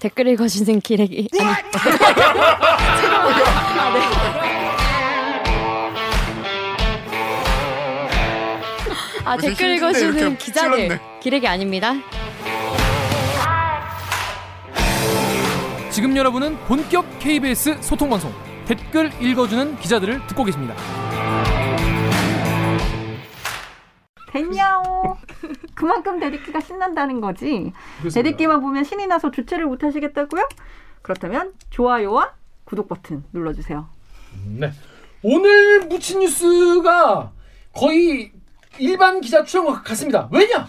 댓글 읽어주는 기레기 아니 아, 네. 아 댓글 읽어주는 기자들 찔렀네. 기레기 아닙니다. 지금 여러분은 본격 KBS 소통 방송 댓글 읽어주는 기자들을 듣고 계십니다. 됐냐오. 그만큼 대리기가 신난다는 거지. 대리기만 보면 신이 나서 주체를 못 하시겠다고요? 그렇다면 좋아요와 구독 버튼 눌러주세요. 네. 오늘 묻힌 뉴스가 거의 일반 기자 추정과 같습니다. 왜냐?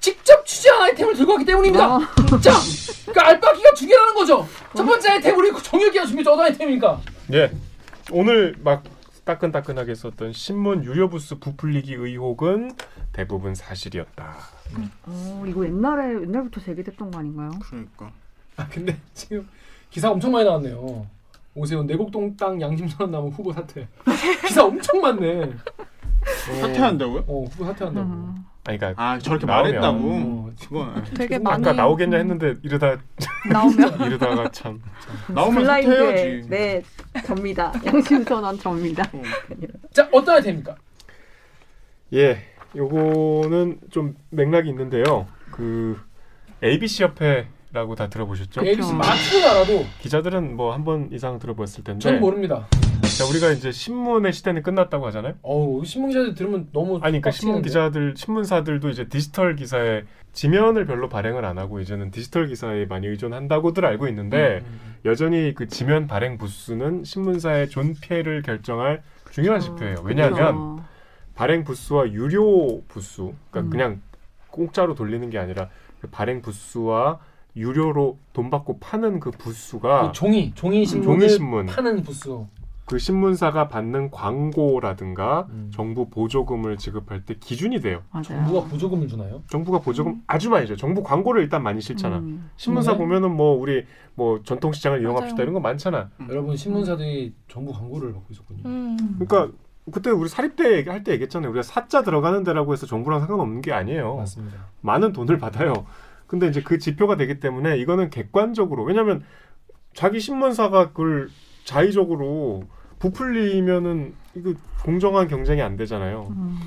직접 취재한 아이템을 들고 왔기 때문입니다. 어. 자, 그러니까 알바기가 두 개라는 거죠. 첫 번째 아이템 우리 정혁이가 준비했죠. 어떤 아이템입니까? 예. 오늘 막 따끈따끈하게 썼던 신문 유료 부스 부풀리기 의혹은 대부분 사실이었다. 어, 이거 옛날에 옛날부터 제기됐던 거 아닌가요? 그러니까. 아 근데 지금 기사 엄청 많이 나왔네요. 오세훈 내곡동 땅 양심선언 나무 후보 사퇴. 기사 엄청 많네. 사퇴한다고요? 어 후보 사퇴한다고. 음. 아니 그러니까 아 저렇게 나오면, 말했다고. 어, 그건 되게 아까 많이 나오겠냐 했는데 이러다 나오면 이러다가 참 나오면 블라인드에 사퇴해야지. 네 접니다. 양심선언 접니다. 어. 자 어떤 아이템입니까? 예. 요거는 좀 맥락이 있는데요. 그 ABC 협회 라고 다 들어보셨죠? ABC 마트는 알아도 기자들은 뭐 한 번 이상 들어봤을 텐데. 저는 모릅니다. 자, 우리가 이제 신문의 시대는 끝났다고 하잖아요. 어우 신문 기자들 들으면 너무 아니 그러니까 신문 빡치는데. 기자들 신문사들도 이제 디지털 기사에 지면을 별로 발행을 안 하고 이제는 디지털 기사에 많이 의존한다고들 알고 있는데 음, 음, 여전히 그 지면 발행 부수는 신문사의 존폐를 결정할 중요한. 지표예요. 왜냐하면 그렇죠. 발행 부수와 유료 부수, 그러니까 음. 그냥 공짜로 돌리는 게 아니라 그 발행 부수와 유료로 돈 받고 파는 그 부수가 그 종이 종이 신문을 종이 신문. 파는 부수. 그 신문사가 받는 광고라든가 음. 정부 보조금을 지급할 때 기준이 돼요. 맞아요. 누가 보조금을 주나요? 정부가 보조금 아주 많이 줘요. 정부 광고를 일단 많이 실잖아. 음. 신문사 네. 보면은 뭐 우리 뭐 전통시장을 이용합시다 맞아요. 이런 거 많잖아. 여러분 신문사들이 정부 광고를 받고 있었군요. 음. 그러니까 그때 우리 사립대 할 때 얘기했잖아요. 우리가 사자 들어가는 데라고 해서 정부랑 상관없는 게 아니에요. 맞습니다. 많은 돈을 받아요. 근데 이제 그 지표가 되기 때문에 이거는 객관적으로 왜냐하면 자기 신문사가 그걸 자의적으로 부풀리면은 이거 공정한 경쟁이 안 되잖아요. 음.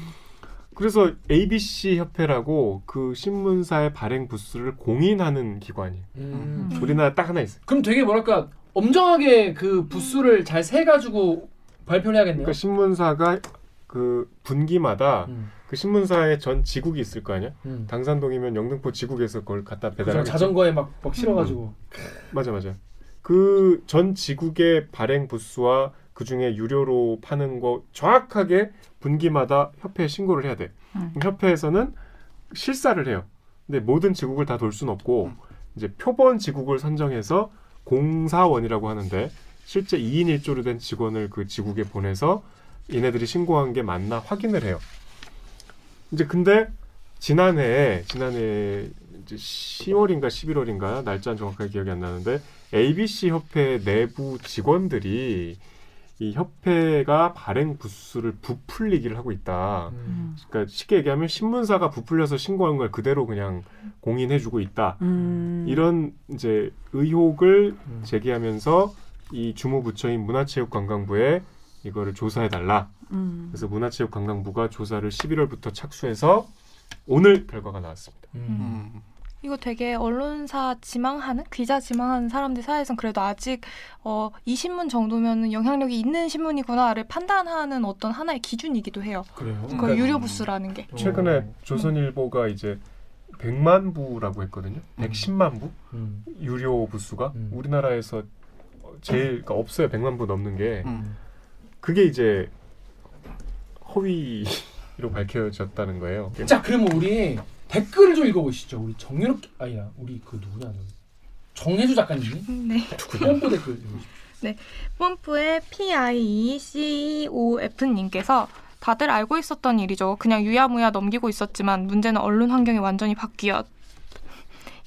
그래서 ABC 협회라고 그 신문사의 발행 부스를 공인하는 기관이 음. 음. 우리나라 딱 하나 있어요. 그럼 되게 뭐랄까 엄정하게 그 부수를 잘 세 가지고 발표를 해야겠네요. 그러니까 신문사가 그 분기마다 음, 그 신문사의 전 지국이 있을 거 아니야? 음. 당산동이면 영등포 지국에서 그걸 갖다 배달하겠지. 자전거에 막, 막 실어가지고 맞아 맞아. 그 전 지국의 발행 부스와 그 중에 유료로 파는 거 정확하게 분기마다 협회에 신고를 해야 돼. 음. 협회에서는 실사를 해요. 근데 모든 지국을 다 돌 수는 없고 이제 표본 지국을 선정해서 공사원이라고 하는데 실제 2인 1조로 된 직원을 그 지국에 보내서 얘네들이 신고한 게 맞나 확인을 해요. 이제 근데 지난해 지난해 이제 10월인가 11월인가 날짜는 정확하게 기억이 안 나는데 ABC 협회 내부 직원들이 이 협회가 발행 부수를 부풀리기를 하고 있다. 음. 그러니까 쉽게 얘기하면 신문사가 부풀려서 신고한 걸 그대로 그냥 공인해주고 있다. 음. 이런 이제 의혹을 음. 제기하면서 이 주무부처인 문화체육관광부에 이거를 조사해 달라. 음. 그래서 문화체육관광부가 조사를 11월부터 착수해서 오늘 결과가 나왔습니다. 음. 음. 이거 되게 언론사 지망하는 기자 지망하는 사람들 사이에선 그래도 아직 어, 이 신문 정도면 영향력이 있는 신문이구나를 판단하는 어떤 하나의 기준이기도 해요. 그래요. 그 그러니까 유료 부스라는 게. 최근에 어. 조선일보가 이제 100만 부라고 했거든요. 음. 110만 부 음. 유료 부수가 음. 우리나라에서 제일 그러니까 없어요. 100만 부 넘는 게 음. 그게 이제 허위로 밝혀졌다는 거예요. 자 그러면 우리 댓글을 좀 읽어보시죠. 우리 정유럽 아니야 우리 그 누구냐 정혜주 작가님이 네. 뽐뿌 댓글 읽어주십시오. 펌프의 PIECOF님께서 다들 알고 있었던 일이죠. 그냥 유야무야 넘기고 있었지만 문제는 언론 환경이 완전히 바뀌었.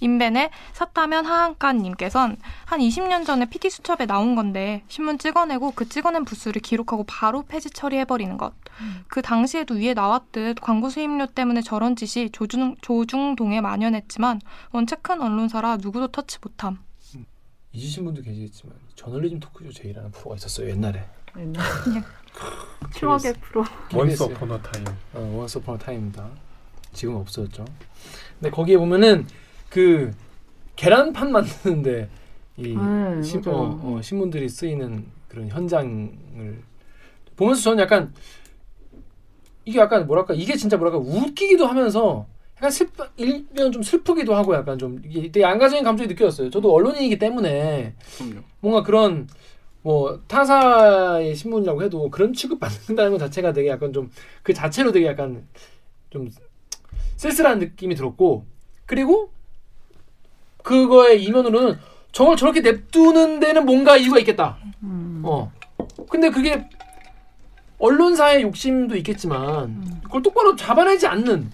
인벤의 사타면 하한가님께선 한 20년 전에 PT 수첩에 나온 건데 신문 찍어내고 그 찍어낸 부수를 기록하고 바로 폐지 처리해버리는 것. 그 당시에도 위에 나왔듯 광고 수입료 때문에 저런 짓이 조중, 조중동에 만연했지만 원체 큰 언론사라 누구도 터치 못함. 잊으신 분도 계시겠지만 저널리즘 토크쇼 제이라는 프로가 있었어요 옛날에. 옛날. 추억의 프로. Once. upon a time. 어, once upon time입니다. 지금 없어졌죠. 근데 거기에 보면은 그 계란판 만드는데 이 네, 신, 맞아요. 어, 어, 신문들이 쓰이는 그런 현장을 보면서 저는 약간 이게 약간 뭐랄까 이게 진짜 뭐랄까 웃기기도 하면서 약간 슬퍼 일면 좀 슬프기도 하고 약간 좀 이게 되게 양가적인 감정이 느껴졌어요. 저도 언론인이기 때문에 그럼요. 뭔가 그런 뭐 타사의 신문이라고 해도 그런 취급 받는다는 것 자체가 되게 약간 좀 그 자체로 되게 약간 좀 쓸쓸한 느낌이 들었고 그리고 그거의 이면으로는 저걸 저렇게 냅두는 데는 뭔가 이유가 있겠다. 음. 어. 근데 그게 언론사의 욕심도 있겠지만 그걸 똑바로 잡아내지 않는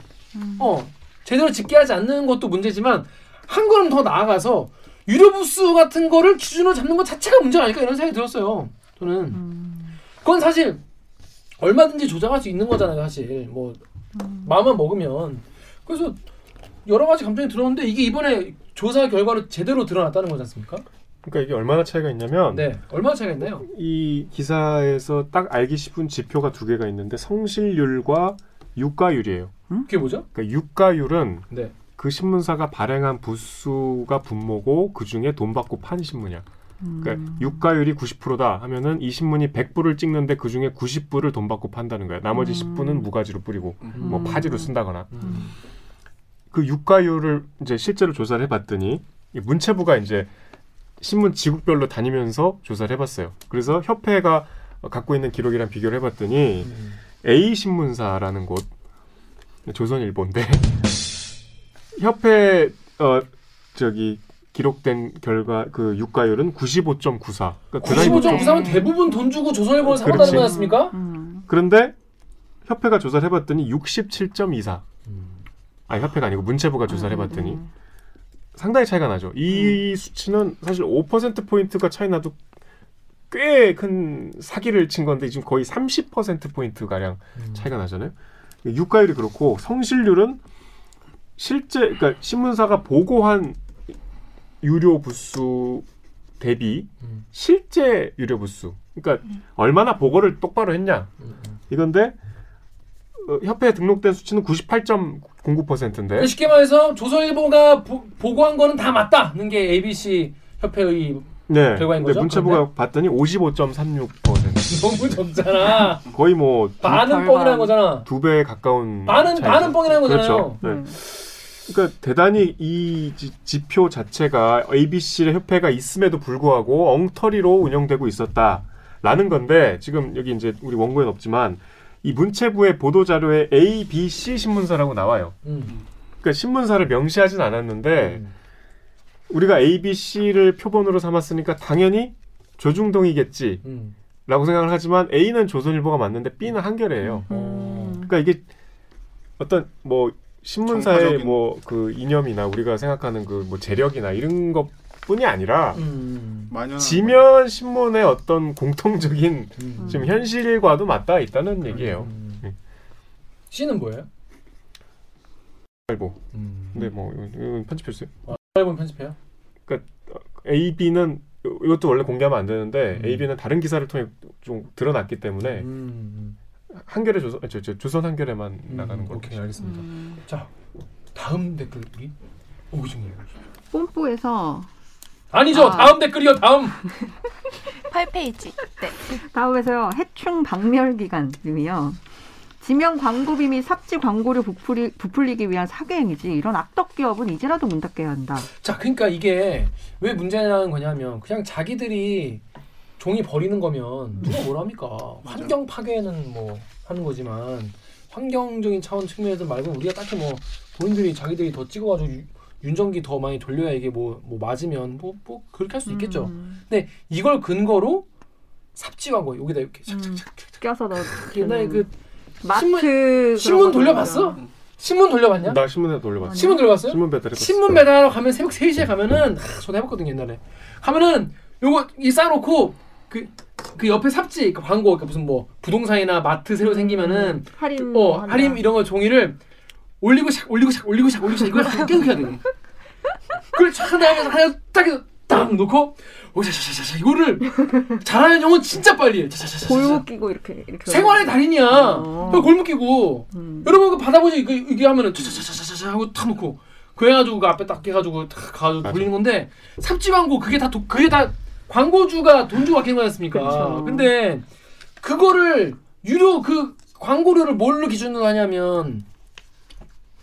어 제대로 집계하지 않는 것도 문제지만 한 걸음 더 나아가서 유료 부스 같은 거를 기준으로 잡는 것 자체가 문제가 아닐까 이런 생각이 들었어요. 저는 음. 그건 사실 얼마든지 조작할 수 있는 거잖아요. 사실 뭐 마음만 먹으면 그래서 여러 가지 감정이 들었는데 이게 이번에 조사 결과로 제대로 드러났다는 거지 않습니까? 그러니까 이게 얼마나 차이가 있냐면 네, 얼마나 차이가 있나요? 이 기사에서 딱 알기 쉽은 지표가 두 개가 있는데 성실률과 유가율이에요. 그게 뭐죠? 그러니까 유가율은 네. 그 신문사가 발행한 부수가 분모고 그 중에 돈 받고 판 신문이야. 그러니까 유가율이 90%다 하면은 이 신문이 100부를 찍는데 그 중에 90부를 돈 받고 판다는 거야. 나머지 음. 10부는 무가지로 뿌리고 뭐 음. 파지로 쓴다거나. 음. 그 유가율을 이제 실제로 조사를 해봤더니 이 문체부가 이제 신문 지국별로 다니면서 조사를 해봤어요. 그래서 협회가 갖고 있는 기록이랑 비교를 해봤더니 음. A 신문사라는 곳 조선일보인데 협회 어 저기 기록된 결과 그 유가율은 95.94. 그러니까 드라이브 쪽- 95.93은 대부분 돈 주고 조선일보를 사고. 다는 거 아닙니까? 음. 그런데 협회가 조사를 해봤더니 67.24. 아니 협회가 아니고 문체부가 조사를 해봤더니 음. 상당히 차이가 나죠. 이 수치는 사실 5% 포인트가 차이 나도 꽤 큰 사기를 친 건데 지금 거의 30% 포인트 가량 차이가 나잖아요. 유가율이 그렇고 성실률은 실제 그러니까 신문사가 보고한 유료 부수 대비 음. 실제 유료 부수. 그러니까 얼마나 보고를 똑바로 했냐 이건데 어, 협회에 등록된 수치는 98.09%인데 그 쉽게 말해서 조선일보가 보, 보고한 거는 다 맞다는 게 ABC 협회의 네. 결과인 근데 거죠? 문체부가 봤더니 55.36% 너무 적잖아. 거의 뭐두 반은. 뻥이라는 거잖아. 배에 가까운 반은 차이죠. 반은 뻥이라는 거잖아요. 그렇죠. 네. 음. 그러니까 대단히 이 지, 지표 자체가 ABC의 협회가 있음에도 불구하고 엉터리로 운영되고 있었다라는 건데 지금 여기 이제 우리 원고엔 없지만 이 문체부의 보도 자료에 A, B, C 신문사라고 나와요. 음. 그러니까 신문사를 명시하진 않았는데 음. 우리가 A, B, C를 표본으로 삼았으니까 당연히 조중동이겠지라고 음. 생각을 하지만 A는 조선일보가 맞는데 B는 한겨레예요. 어. 그러니까 이게 어떤 뭐 신문사의 정파적인- 뭐그 이념이나 우리가 생각하는 그 뭐 재력이나 이런 것 뿐이 아니라 음. 지면 신문의 어떤 공통적인 음. 지금 현실과도 맞닿아 있다는 얘기예요. 음. 네. C는 뭐예요? 알고. 음. 근데 뭐 편집했어요. 알고 편집해요? A, B는 이것도 원래 공개하면 안 되는데 음. A, B는 다른 기사를 통해 좀 드러났기 때문에 음. 한겨레 조선 저, 저 조선 한겨레만 음. 나가는 걸로. 오케이 알겠습니다. 음. 자 다음 댓글 우리 오기 중이에요. 뽐뿌에서 아니죠. 아. 다음 댓글이요. 다음. 8페이지. 네. 다음에서요 해충 박멸 기간님이요. 지명 광고비 및 삽지 광고를 부풀리, 부풀리기 위한 사기행위지 이런 악덕 기업은 이제라도 문 닫게 해야 한다. 자 그러니까 이게 왜 문제라는 거냐면 그냥 자기들이 종이 버리는 거면 누가 뭐라 합니까? 환경 파괴는 뭐 하는 거지만 환경적인 차원 측면에서 말고 우리가 딱히 뭐 본인들이 자기들이 더 찍어가지고 유- 윤전기 더 많이 돌려야 이게 뭐, 뭐 맞으면 뭐, 뭐 그렇게 할 수 있겠죠. 음, 근데 이걸 근거로 삽지 광고 여기다 이렇게 음, 착착착착 껴서 넣어. 옛날에 그 마트 신문- 신문 거 돌려봤어? 신문 돌려봤냐? 나 신문에 돌려봤어. 신문 돌려봤어요? 신문 배달해봤어. 신문 배달하러 가면 새벽 3시에 가면은 하, 저도 해봤거든요 옛날에 가면은 요거 이 싸놓고 그, 그 옆에 삽지 그 광고 그러니까 무슨 뭐 부동산이나 마트 새로 생기면은 할인 어. 할인 이런 거 종이를 올리고 샥 올리고 샥 올리고 샥 올리고 샥 이걸 계속 해야 돼 그걸 촥 하면서 하나 딱, 딱딱 놓고 오자자자자 이거를 잘하는 형은 진짜 빨리 해. 자자자자. 골목 끼고 이렇게 이렇게. 생활의 달인이야. 어. 그 골목 끼고 음. 여러분 그 받아보지 이거 이게 하면은 자자자자자 하고 탁 놓고 그 해가지고 그 앞에 딱 해가지고 탁 가가지고 맞아. 돌리는 건데 삽지 광고 그게 다 도, 그게 다 광고주가 돈 주고 맡기는 거였습니까? 그쵸. 근데 그거를 유료 그 광고료를 뭘로 기준으로 하냐면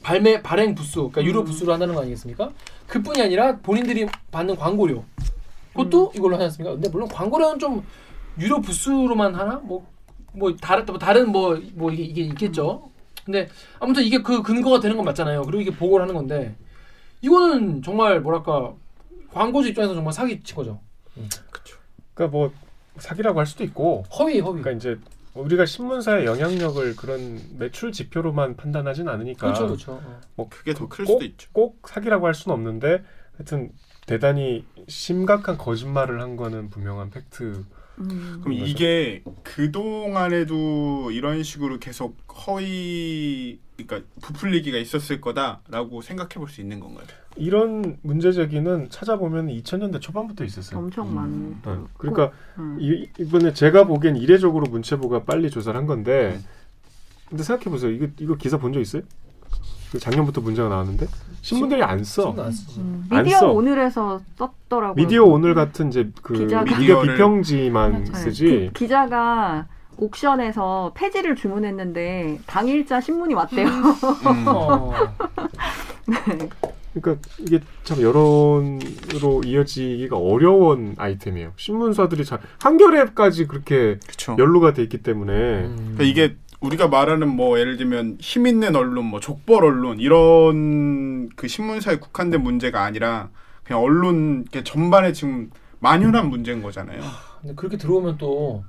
발매 발행 부수 그러니까 유료 음. 부수로 한다는 거 아니겠습니까? 그뿐이 아니라 본인들이 받는 광고료 그것도 이걸로 하지 않습니까? 근데 물론 광고료는 좀 유료 부수로만 하나 뭐 뭐 다른 뭐 다른 뭐 뭐 이게 이게 있겠죠. 근데 아무튼 이게 그 근거가 되는 건 맞잖아요. 그리고 이게 보고를 하는 건데 이거는 정말 뭐랄까 광고주 입장에서 정말 사기 친 거죠. 그러니까 뭐 사기라고 할 수도 있고 허위 허위. 그러니까 이제 우리가 신문사의 영향력을 그런 매출 지표로만 판단하진 않으니까 그렇죠 그렇죠. 어. 그게 더클 꼭- 수도 있죠. 꼭 사기라고 할 수는 없는데 하여튼 대단히 심각한 거짓말을 한 거는 분명한 팩트. 음. 그럼. 이게 그 동안에도 이런 식으로 계속 허위, 그러니까 부풀리기가 있었을 거다라고 생각해 볼 수 있는 건가요? 이런 문제 제기는 찾아보면 2000년대 초반부터 있었어요. 엄청 음. 많은. 어, 그러니까 음. 이, 이번에 제가 보기엔 이례적으로 문체부가 빨리 조사를 한 건데 음. 근데 생각해 보세요. 이거 이거 기사 본 적 있어요? 그 작년부터 문제가 나왔는데 신문들이 안 써. 안. 음. 안 미디어 써. 오늘에서 썼더라고요. 미디어 오늘 같은 이제 그 기자가- 미디어 비평지만 네, 쓰지. 기, 기자가 옥션에서 폐지를 주문했는데 당일자 신문이 왔대요. 음. 어. 그러니까 이게 참 여론으로 이어지기가 어려운 아이템이에요. 신문사들이 잘 한겨레까지 그렇게 그렇죠. 연루가 돼 있기 때문에 음. 그러니까 이게 우리가 말하는 뭐 예를 들면 힘 있는 언론, 뭐 족벌 언론 이런 그 신문사에 국한된 문제가 아니라 그냥 언론 이렇게 전반에 지금 만연한 문제인 거잖아요. 근데 그렇게 들어오면 또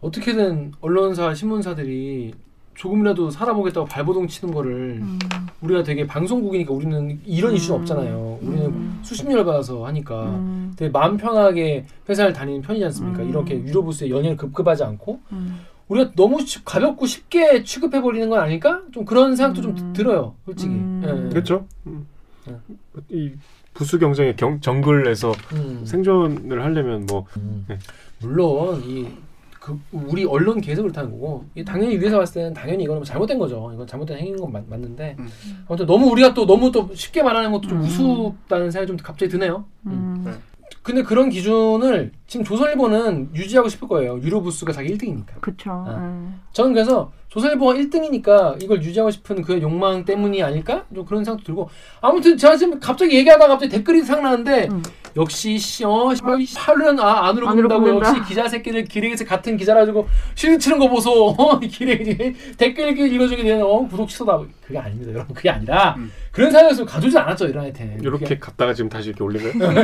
어떻게든 언론사 신문사들이 조금이라도 살아보겠다고 발버둥 치는 거를 음. 우리가 되게 방송국이니까 우리는 이런 이슈는 음. 없잖아요. 우리는 음. 수십 년을 받아서 하니까 음. 되게 마음 편하게 회사를 다니는 편이지 않습니까? 음. 이렇게 유료 부스에 연예를 급급하지 않고 음. 우리가 너무 시- 가볍고 쉽게 취급해 버리는 건 아닐까? 좀 그런 생각도 좀 음. 들어요, 솔직히. 음. 예. 그렇죠. 음. 네. 이 부수 경쟁의 경, 정글에서 음. 생존을 하려면 뭐 음. 네. 물론 이 그 우리 언론 계속 그렇다는 거고 이 당연히 위에서 봤을 때는 당연히 이거는 뭐 잘못된 거죠. 이건 잘못된 행위인 건 맞, 맞는데 음. 아무튼 너무 우리가 또 너무 또 쉽게 말하는 것도 좀 음. 우습다는 생각이 좀 갑자기 드네요. 음. 음. 네. 근데 그런 기준을 지금 조선일보는 유지하고 싶을 거예요. 유료 부수가 자기 1등이니까. 그쵸. 아. 음. 저는 그래서 조선일보가 1등이니까 이걸 유지하고 싶은 그 욕망 때문이 아닐까? 좀 그런 생각도 들고 아무튼 제가 지금 갑자기 얘기하다가 갑자기 댓글이 생각나는데 음. 역시 씨, 어, 팔은 아, 안으로 굽는다고 굽는다. 역시 기자 새끼들 기레기에서 같은 기자라 가지고 실드 치는 거 보소. 어, 기레기. 댓글 읽어주게 되는 어, 구독 취소다. 그게 아닙니다 여러분. 그게 아니라 음. 그런 사연에서 가두지 않았죠 이런 아이템. 이렇게. 갔다가 지금 다시 이렇게. 거예요?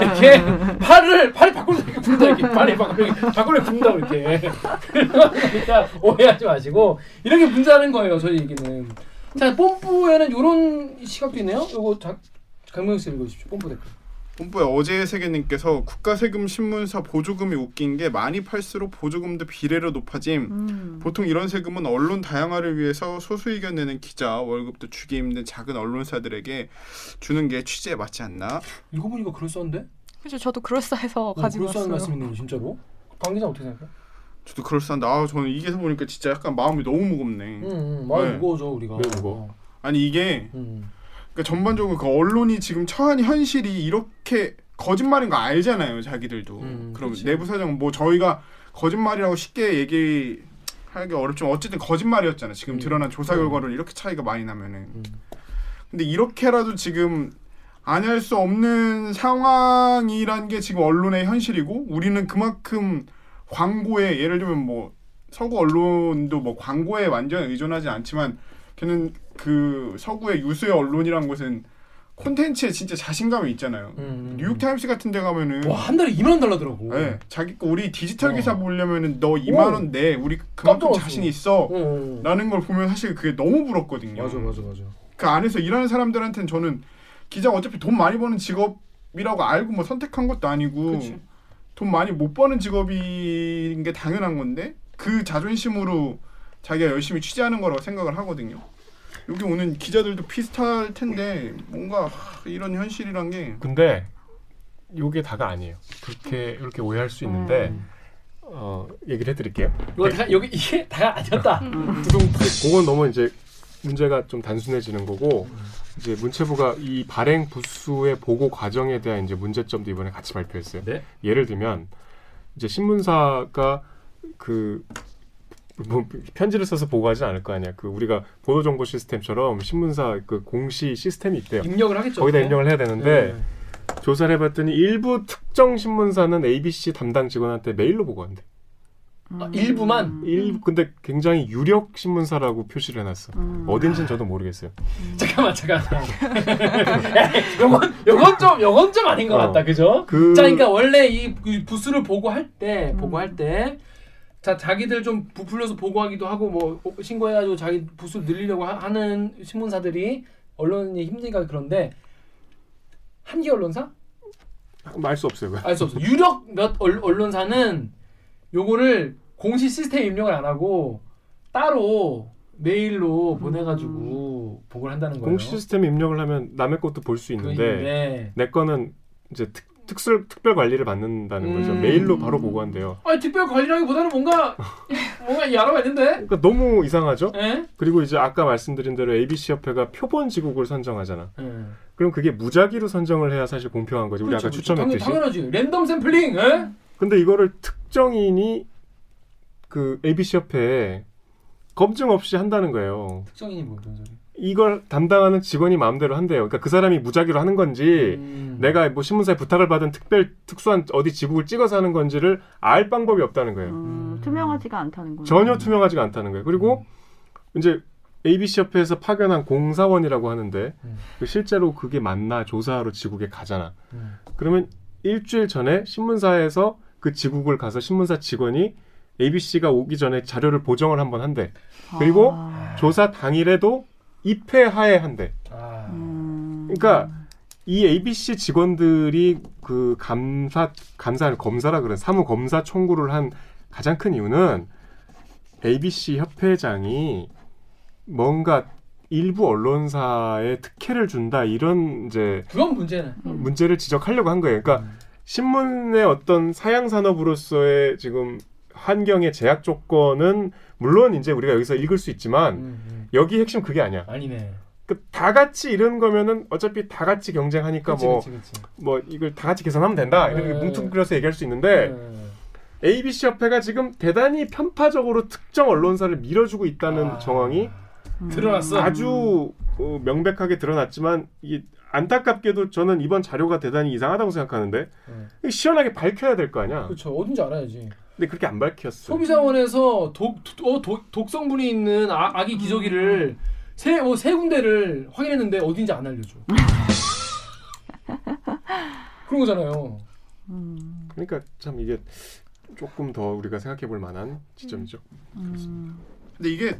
이렇게 팔을 팔이 밖으로 이렇게 굽는다 이렇게. 팔이 밖으로 밖으로 굽는다 이렇게. 그러니까 오해하지 마시고. 이렇게 문제하는 거예요 저희 얘기는. 자 뽐뿌에는 이런 시각도 있네요. 요거 자, 강명수 씨 읽어주십시오. 뽐뿌 댓글 본부에 어제 세계님께서 국가세금 신문사 보조금이 웃긴 게 많이 팔수록 보조금도 비례로 높아짐. 음. 보통 이런 세금은 언론 다양화를 위해서 소수 의견 내는 기자 월급도 주기 힘든 작은 언론사들에게 주는 게 취지에 맞지 않나? 이거 보니까 그럴싸한데? 그래서 저도 그럴싸해서 어, 가지고 그럴싸한 왔어요. 말씀이네요 진짜로 강 기자 어떻게 생각해? 저도 그럴싸한데 아 저는 이게 보니까 진짜 약간 마음이 너무 무겁네. 응, 응 많이 네. 무거워져 우리가 왜 무거워? 어, 아니 이게 음. 그러니까 전반적으로 그 언론이 지금 처한 현실이 이렇게 거짓말인 거 알잖아요 자기들도. 음, 그럼 그치. 내부 사정 뭐 저희가 거짓말이라고 쉽게 얘기 하기 어렵지만 어쨌든 거짓말이었잖아. 지금 음. 드러난 조사 음. 결과로 이렇게 차이가 많이 나면은. 음. 근데 이렇게라도 지금 아니할 수 없는 상황이란 게 지금 언론의 현실이고 우리는 그만큼 광고에 예를 들면 뭐 서구 언론도 뭐 광고에 완전 의존하지 않지만 걔는 그 서구의 유수의 언론이란 것은 콘텐츠에 진짜 자신감이 있잖아요. 음, 음, 뉴욕 타임스 같은 데 가면은 와, 한 달에 2만 원 달라더라고. 네, 자기 거 우리 디지털 어. 기사 보려면은 너 2만 원 내. 우리 그만큼. 자신 있어. 어, 어. 라는 걸 보면 사실 그게 너무 부럽거든요. 맞아, 맞아, 맞아. 그 안에서 일하는 사람들한테는 저는 기자가 어차피 돈 많이 버는 직업이라고 알고 뭐 선택한 것도 아니고 그치. 돈 많이 못 버는 직업인 게 당연한 건데 그 자존심으로 자기가 열심히 취재하는 거라고 생각을 하거든요. 여기 오는 기자들도 비슷할 텐데 뭔가 하, 이런 현실이란 게 근데 요게 다가 아니에요. 그렇게 이렇게 오해할 수 있는데 음. 어, 얘기를 해드릴게요. 이거 다 여기 이게 다가 아니었다. 두둥. 그건 너무 이제 문제가 좀 단순해지는 거고 이제 문체부가 이 발행 부수의 보고 과정에 대한 이제 문제점도 이번에 같이 발표했어요. 네. 예를 들면 이제 신문사가 그 뭐 편지를 써서 보고하지 않을 거 아니야. 그 우리가 보도 정보 시스템처럼 신문사 그 공시 시스템이 있대요. 입력을 하겠죠. 거기다 네. 입력을 해야 되는데 네. 조사를 해봤더니 일부 특정 신문사는 ABC 담당 직원한테 메일로 보고한대. 아, 일부만 일부 근데 굉장히 유력 신문사라고 표시를 해놨어. 음. 어딘지는 저도 모르겠어요. 잠깐만 잠깐만. 요건 요건 좀 요건 좀 아닌 것 어. 같다. 그죠? 그 자, 그러니까 원래 이, 이 부스를 보고할 때, 음. 보고할 때, 자 자기들 좀 부풀려서 보고하기도 하고 뭐 신고해가지고 자기 부수를 늘리려고 하, 하는 신문사들이 언론이 힘드니까 그런데 한기 언론사? 알 수 없어요. 알 수 없어. 유력 몇 언- 언론사는 요거를 공식 시스템 입력을 안 하고 따로 메일로 보내가지고 보고를 한다는 거예요. 공식 시스템 입력을 하면 남의 것도 볼 수 있는데 있는데. 내 거는 이제 특, 특설 특별 관리를 받는다는 거죠. 음. 메일로 바로 보고한대요. 아니 특별 관리라기보다는 뭔가 뭔가 이 알아가 있는데. 그러니까 너무 이상하죠? 예? 그리고 이제 아까 말씀드린 대로 ABC 협회가 표본 지국을 선정하잖아. 예. 그럼 그게 무작위로 선정을 해야 사실 공평한 거지. 우리 아까 그렇죠, 그렇죠. 추첨했듯이. 당연, 당연하지. 랜덤 샘플링. 예? 근데 이거를 특정인이 그 ABC 협회에 검증 없이 한다는 거예요. 특정인이 뭐 그런 소리? 이걸 담당하는 직원이 마음대로 한대요. 그러니까 그 사람이 무작위로 하는 건지 음. 내가 뭐 신문사에 부탁을 받은 특별 특수한 어디 지국을 찍어서 하는 건지를 알 방법이 없다는 거예요. 음, 투명하지가 않다는 거예요. 전혀 투명하지가 않다는 거예요. 그리고 이제 ABC 협회에서 파견한 공사원이라고 하는데 음. 그 실제로 그게 맞나 조사하러 지국에 가잖아. 음. 그러면 일주일 전에 신문사에서 그 지국을 가서 신문사 직원이 ABC가 오기 전에 자료를 보정을 한번 한대. 그리고 아. 조사 당일에도 입회하에 한대. 아. 음. 그러니까 이 ABC 직원들이 그 감사 감사 검사라 그런 사무 검사 청구를 한 가장 큰 이유는 ABC 협회장이 뭔가 일부 언론사에 특혜를 준다 이런 이제 그런 문제는. 문제를 지적하려고 한 거예요. 그러니까 음. 신문의 어떤 사양 산업으로서의 지금 환경의 제약 조건은 물론 이제 우리가 여기서 읽을 수 있지만 음, 음. 여기 핵심 그게 아니야. 아니네. 그 다 같이 이런 거면은 어차피 다 같이 경쟁하니까 그치, 뭐 그치, 그치. 뭐 이걸 다 같이 계산하면 된다 이렇게 네. 뭉뚱그려서 얘기할 수 있는데 음. ABC 협회가 지금 대단히 편파적으로 특정 언론사를 밀어주고 있다는 아. 정황이 드러났어. 아주 어, 명백하게 드러났지만 이 안타깝게도 저는 이번 자료가 대단히 이상하다고 생각하는데 네. 시원하게 밝혀야 될 거 아니야. 그렇죠. 어딘지 알아야지. 근데 그렇게 안 밝혔어. 소비자원에서 독, 어, 독, 독성분이 있는 아, 아기 기저귀를 세, 어, 세 군데를 확인했는데 어딘지 안 알려줘. 그런 거잖아요. 음. 그러니까 참 이게 조금 더 우리가 생각해 볼 만한 지점이죠. 음. 근데 이게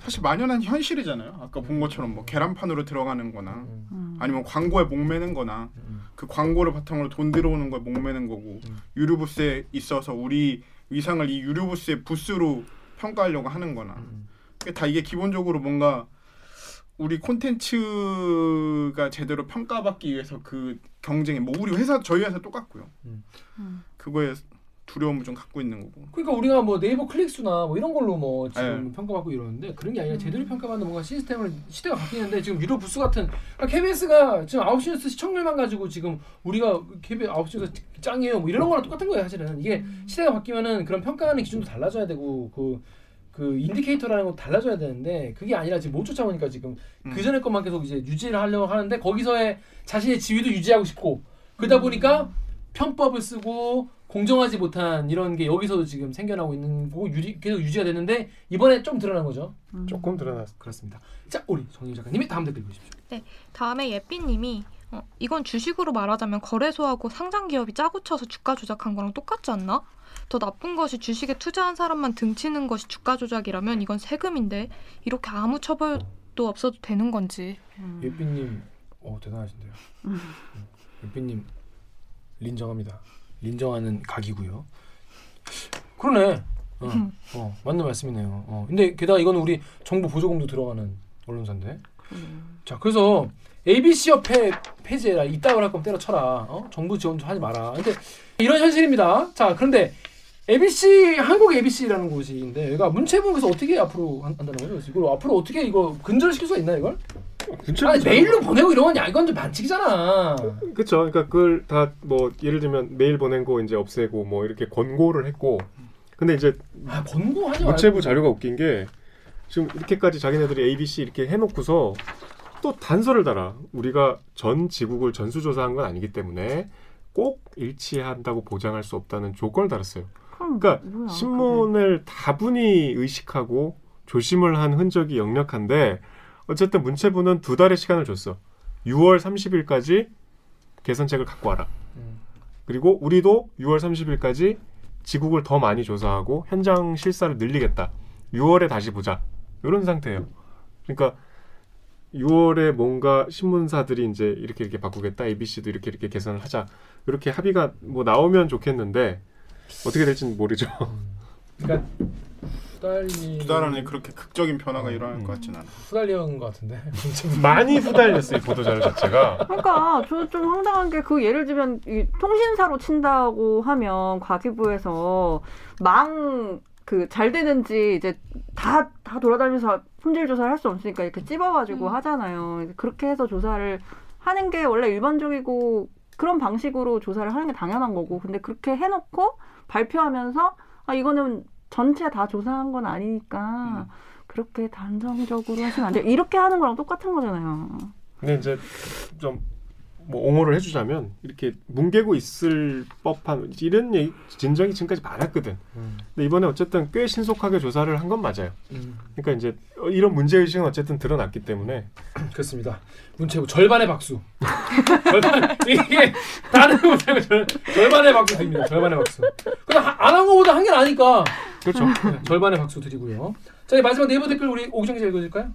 사실 만연한 현실이잖아요. 아까 본 것처럼 뭐 계란판으로 들어가는 거나 음, 음. 아니면 광고에 목매는 거나 음. 그 광고를 바탕으로 돈 들어오는 거에 목매는 거고 음. 유료부스에 있어서 우리 위상을 이 유료부스의 부스로 평가하려고 하는 거나 음. 그게 다 이게 기본적으로 뭔가 우리 콘텐츠가 제대로 평가받기 위해서 그 경쟁에 뭐 우리 회사 저희 회사 똑같고요. 음. 음. 그거에 두려움을 좀 갖고 있는 거고. 그러니까 우리가 뭐 네이버 클릭수나 뭐 이런 걸로 뭐 지금 네. 평가받고 이러는데 그런 게 아니라 음. 제대로 평가받는 뭔가 시스템을 시대가 바뀌는데 지금 유료 부수 같은 그러니까 KBS가 지금 9시 뉴스 시청률만 가지고 지금 우리가 KBS 9시 뉴스 짱이에요 뭐 이런 거랑 똑같은 거예요 사실은 이게 시대가 바뀌면은 그런 평가하는 기준도 달라져야 되고 그, 그 indicator라는 것도 달라져야 되는데 그게 아니라 지금 못 쫓아오니까 지금 음. 그 전에 것만 계속 이제 유지를 하려고 하는데 거기서의 자신의 지위도 유지하고 싶고 그러다 보니까 편법을 쓰고 공정하지 못한 이런 게 여기서도 지금 생겨나고 있는 거고 유리, 계속 유지가 되는데 이번에 좀 드러난 거죠. 음. 조금 드러났어. 그렇습니다. 자 우리 정유 작가님이 다음 댓글 보십시오. 다음에 예삐님이 어, 이건 주식으로 말하자면 거래소하고 상장 기업이 짜고 쳐서 주가 조작한 거랑 똑같지 않나? 더 나쁜 것이 주식에 투자한 사람만 등치는 것이 주가 조작이라면 이건 세금인데 이렇게 아무 처벌도 없어도 되는 건지. 음. 예삐님, 어 대단하신데요. 음, 예삐님 린정합니다. 린정하는 각이고요. 그러네. 어, 어, 맞는 말씀이네요. 어, 근데 게다가 이거는 우리 정부 보조금도 들어가는 언론사인데. 음. 자, 그래서 ABC 협회 폐지해라. 이따위로 할 거면 때려쳐라. 어? 정부 지원 좀 하지 마라. 근데 이런 현실입니다. 자, 그런데 ABC 한국 ABC라는 곳인데 여기가 문체부에서 어떻게 앞으로 한- 한다는 거죠? 이걸 앞으로 어떻게 이거 근절시킬 수가 있나 이걸? 아니 메일로 보내고 이런 건 야, 이건 좀 반칙이잖아. 그렇죠. 그러니까 그걸 다 뭐 예를 들면 메일 보낸 거 이제 없애고 뭐 이렇게 권고를 했고 근데 이제 아 권고하지 말고. 문체부 자료가 웃긴 게 지금 이렇게까지 자기네들이 ABC 이렇게 해놓고서 또 단서를 달아. 우리가 전 지국을 전수조사한 건 아니기 때문에 꼭 일치한다고 보장할 수 없다는 조건을 달았어요. 그럼 그러니까 뭐야, 신문을 다분히 의식하고 조심을 한 흔적이 역력한데 어쨌든 문체부는 두 달의 시간을 줬어. 6월 30일까지 개선책을 갖고 와라. 음. 그리고 우리도 6월 30일까지 지국을 더 많이 조사하고 현장 실사를 늘리겠다. 6월에 다시 보자. 이런 상태예요. 그러니까 6월에 뭔가 신문사들이 이제 이렇게 이렇게 바꾸겠다. ABC도 이렇게 이렇게 개선을 하자. 이렇게 합의가 뭐 나오면 좋겠는데 어떻게 될지는 모르죠. 그러니까 후달리 두달 안에 그렇게 극적인 변화가 음. 일어날 것 같진 않아. 후달리는 것 같은데. 많이 후달렸어요 보도 자료 자체가. 그러니까 저 좀 황당한 게 그 예를 들면 이 통신사로 친다고 하면 과기부에서 망 그 잘 되는지 이제 다 다 돌아다니면서 품질 조사를 할 수 없으니까 이렇게 찝어가지고 음. 하잖아요. 그렇게 해서 조사를 하는 게 원래 일반적이고 그런 방식으로 조사를 하는 게 당연한 거고 근데 그렇게 해놓고 발표하면서 아 이거는 전체 다 조사한 건 아니니까 그렇게 단정적으로 하시면 안 돼요. 이렇게 하는 거랑 똑같은 거잖아요. 근데 이제 좀 뭐 옹호를 해주자면 이렇게 뭉개고 있을 법한 이런 얘기 진정이 지금까지 많았거든. 음. 근데 이번에 어쨌든 꽤 신속하게 조사를 한 건 맞아요. 음. 그러니까 이제 이런 문제 의식은 어쨌든 드러났기 때문에 그렇습니다. 문체부 절반의 박수. 절반 이게 다른 문체부 절, 절반의 박수 드립니다. 절반의 박수. 그냥 안한 거보다 한 게 나니까 그렇죠. 네, 절반의 박수 드리고요. 자, 마지막 네이버 댓글 우리 오기정 기자 읽어줄까요?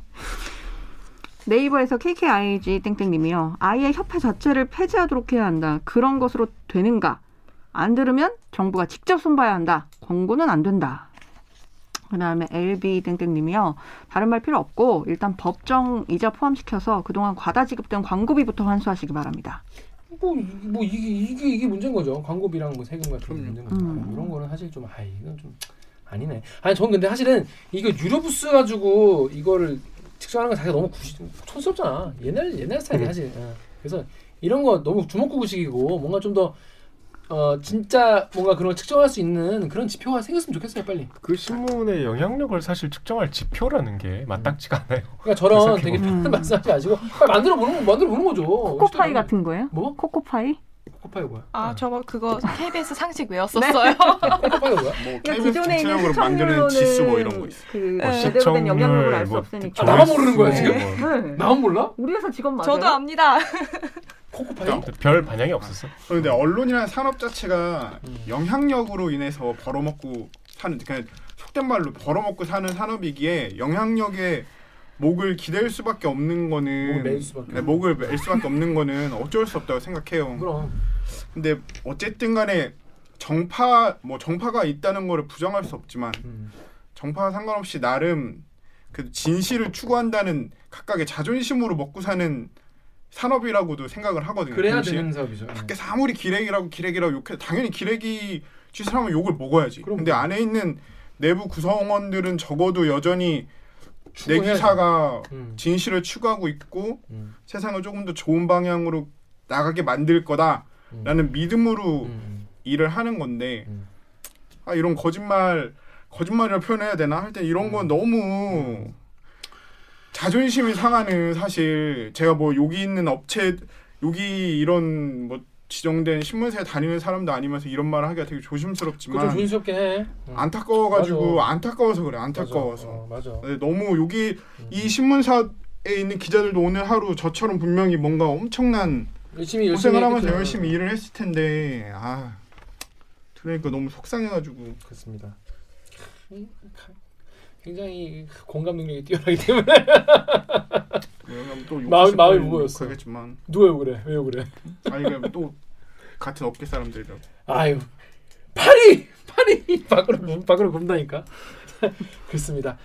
네이버에서 KKIG 땡땡님이요. 아예 협회 자체를 폐지하도록 해야 한다. 그런 것으로 되는가? 안 들으면 정부가 직접 손봐야 한다. 권고는 안 된다. 그다음에 LB 땡땡님이요. 다른 말 필요 없고 일단 법정 이자 포함시켜서 그동안 과다 지급된 광고비부터 환수하시기 바랍니다. 뭐, 이- 뭐 이게 이게 이게 문제인 거죠. 광고비랑 뭐 세금 같은. 문제인 거죠. 음. 이런 거는 사실 좀 아, 이건 좀 아니네. 아니 전 근데 사실은 이거 유료 부스 가지고 이거를 측정하는 건 자기가 너무 구시, 촌스럽잖아. 옛날 옛날 스타일이 음. 사실. 예. 그래서 이런 거 너무 주먹구구식이고 뭔가 좀 더 어, 진짜 뭔가 그런 걸 측정할 수 있는 그런 지표가 생겼으면 좋겠어요, 빨리. 그 신문의 영향력을 사실 측정할 지표라는 게 마땅치가 않아요. 그러니까 저런. 되게 편한 음. 말씀하지 마시고 빨리 만들어 보는 거 만들어 보는 거죠. 코코파이 같은 거예요? 뭐? 코코파이? 코코파이 뭐야? 아, 어. 저거 그거 KBS 상식 외웠었어요. 코코파이가 뭐야? 뭐 그러니까 KBS 기존에 있는 만드는 지수 뭐 이런 거 있어. 그뭐 제대로 된 영향력을 알수뭐 없으니까. 아, 나만 모르는 거야, 지금? 뭐. 네. 나만 몰라? 우리 회사 직원 맞아요? 저도 압니다. 코코파이? 별 반향이 없었어. 그런데 언론이라는 산업 자체가 음. 영향력으로 인해서 벌어먹고 사는 그냥 속된 말로 벌어먹고 사는 산업이기에 영향력에 목을 기댈 수밖에 없는 거는 목을 맬 수밖에 네, 목을 맬 수밖에 없는 거는 어쩔 수 없다고 생각해요. 그럼. 근데 어쨌든 간에 정파 뭐 정파가 있다는 거를 부정할 수 없지만 음. 정파와 상관없이 나름 그 진실을 추구한다는 각각의 자존심으로 먹고 사는 산업이라고도 생각을 하거든요. 그래야 동시에. 되는 사업이죠. 밖에서 아무리 기레기라고 기레기라고 욕해 당연히 기레기 짓을 하면 욕을 먹어야지. 그럼. 근데 안에 있는 내부 구성원들은 적어도 여전히 내 추구해야지. 기사가 음. 진실을 추구하고 있고 음. 세상을 조금 더 좋은 방향으로 나가게 만들 거다라는 믿음으로 음. 일을 하는 건데 음. 아 이런 거짓말 거짓말이라 표현해야 되나 할 때 이런 건 음. 너무 자존심이 상하는 사실 제가 뭐 여기 있는 업체 여기 이런 뭐 지정된 신문사에 다니는 사람도 아니면서 이런 말을 하기가 되게 그거 좀 조심스럽지만 조심스럽게 해. 음. 안타까워가지고 맞아. 안타까워서 그래 안타까워서 맞아. 어, 맞아. 네, 너무 여기 음. 이 신문사에 있는 기자들도 오늘 하루 저처럼 분명히 뭔가 엄청난 열심히 열심히 고생을 하면서 했겠죠. 열심히 일을 했을 텐데 아 그러니까 너무 속상해가지고 그렇습니다. 굉장히 공감 능력이 뛰어나기 때문에 왜냐면 또 마음- 마음이 분 무거웠어. 욕하겠지만 누가 요 그래? 왜요 그래? 아니 그냥 또 같은 업계 사람들이라고 아유 팔이 팔이 밖으로 문- 밖으로 굽다니까 그렇습니다.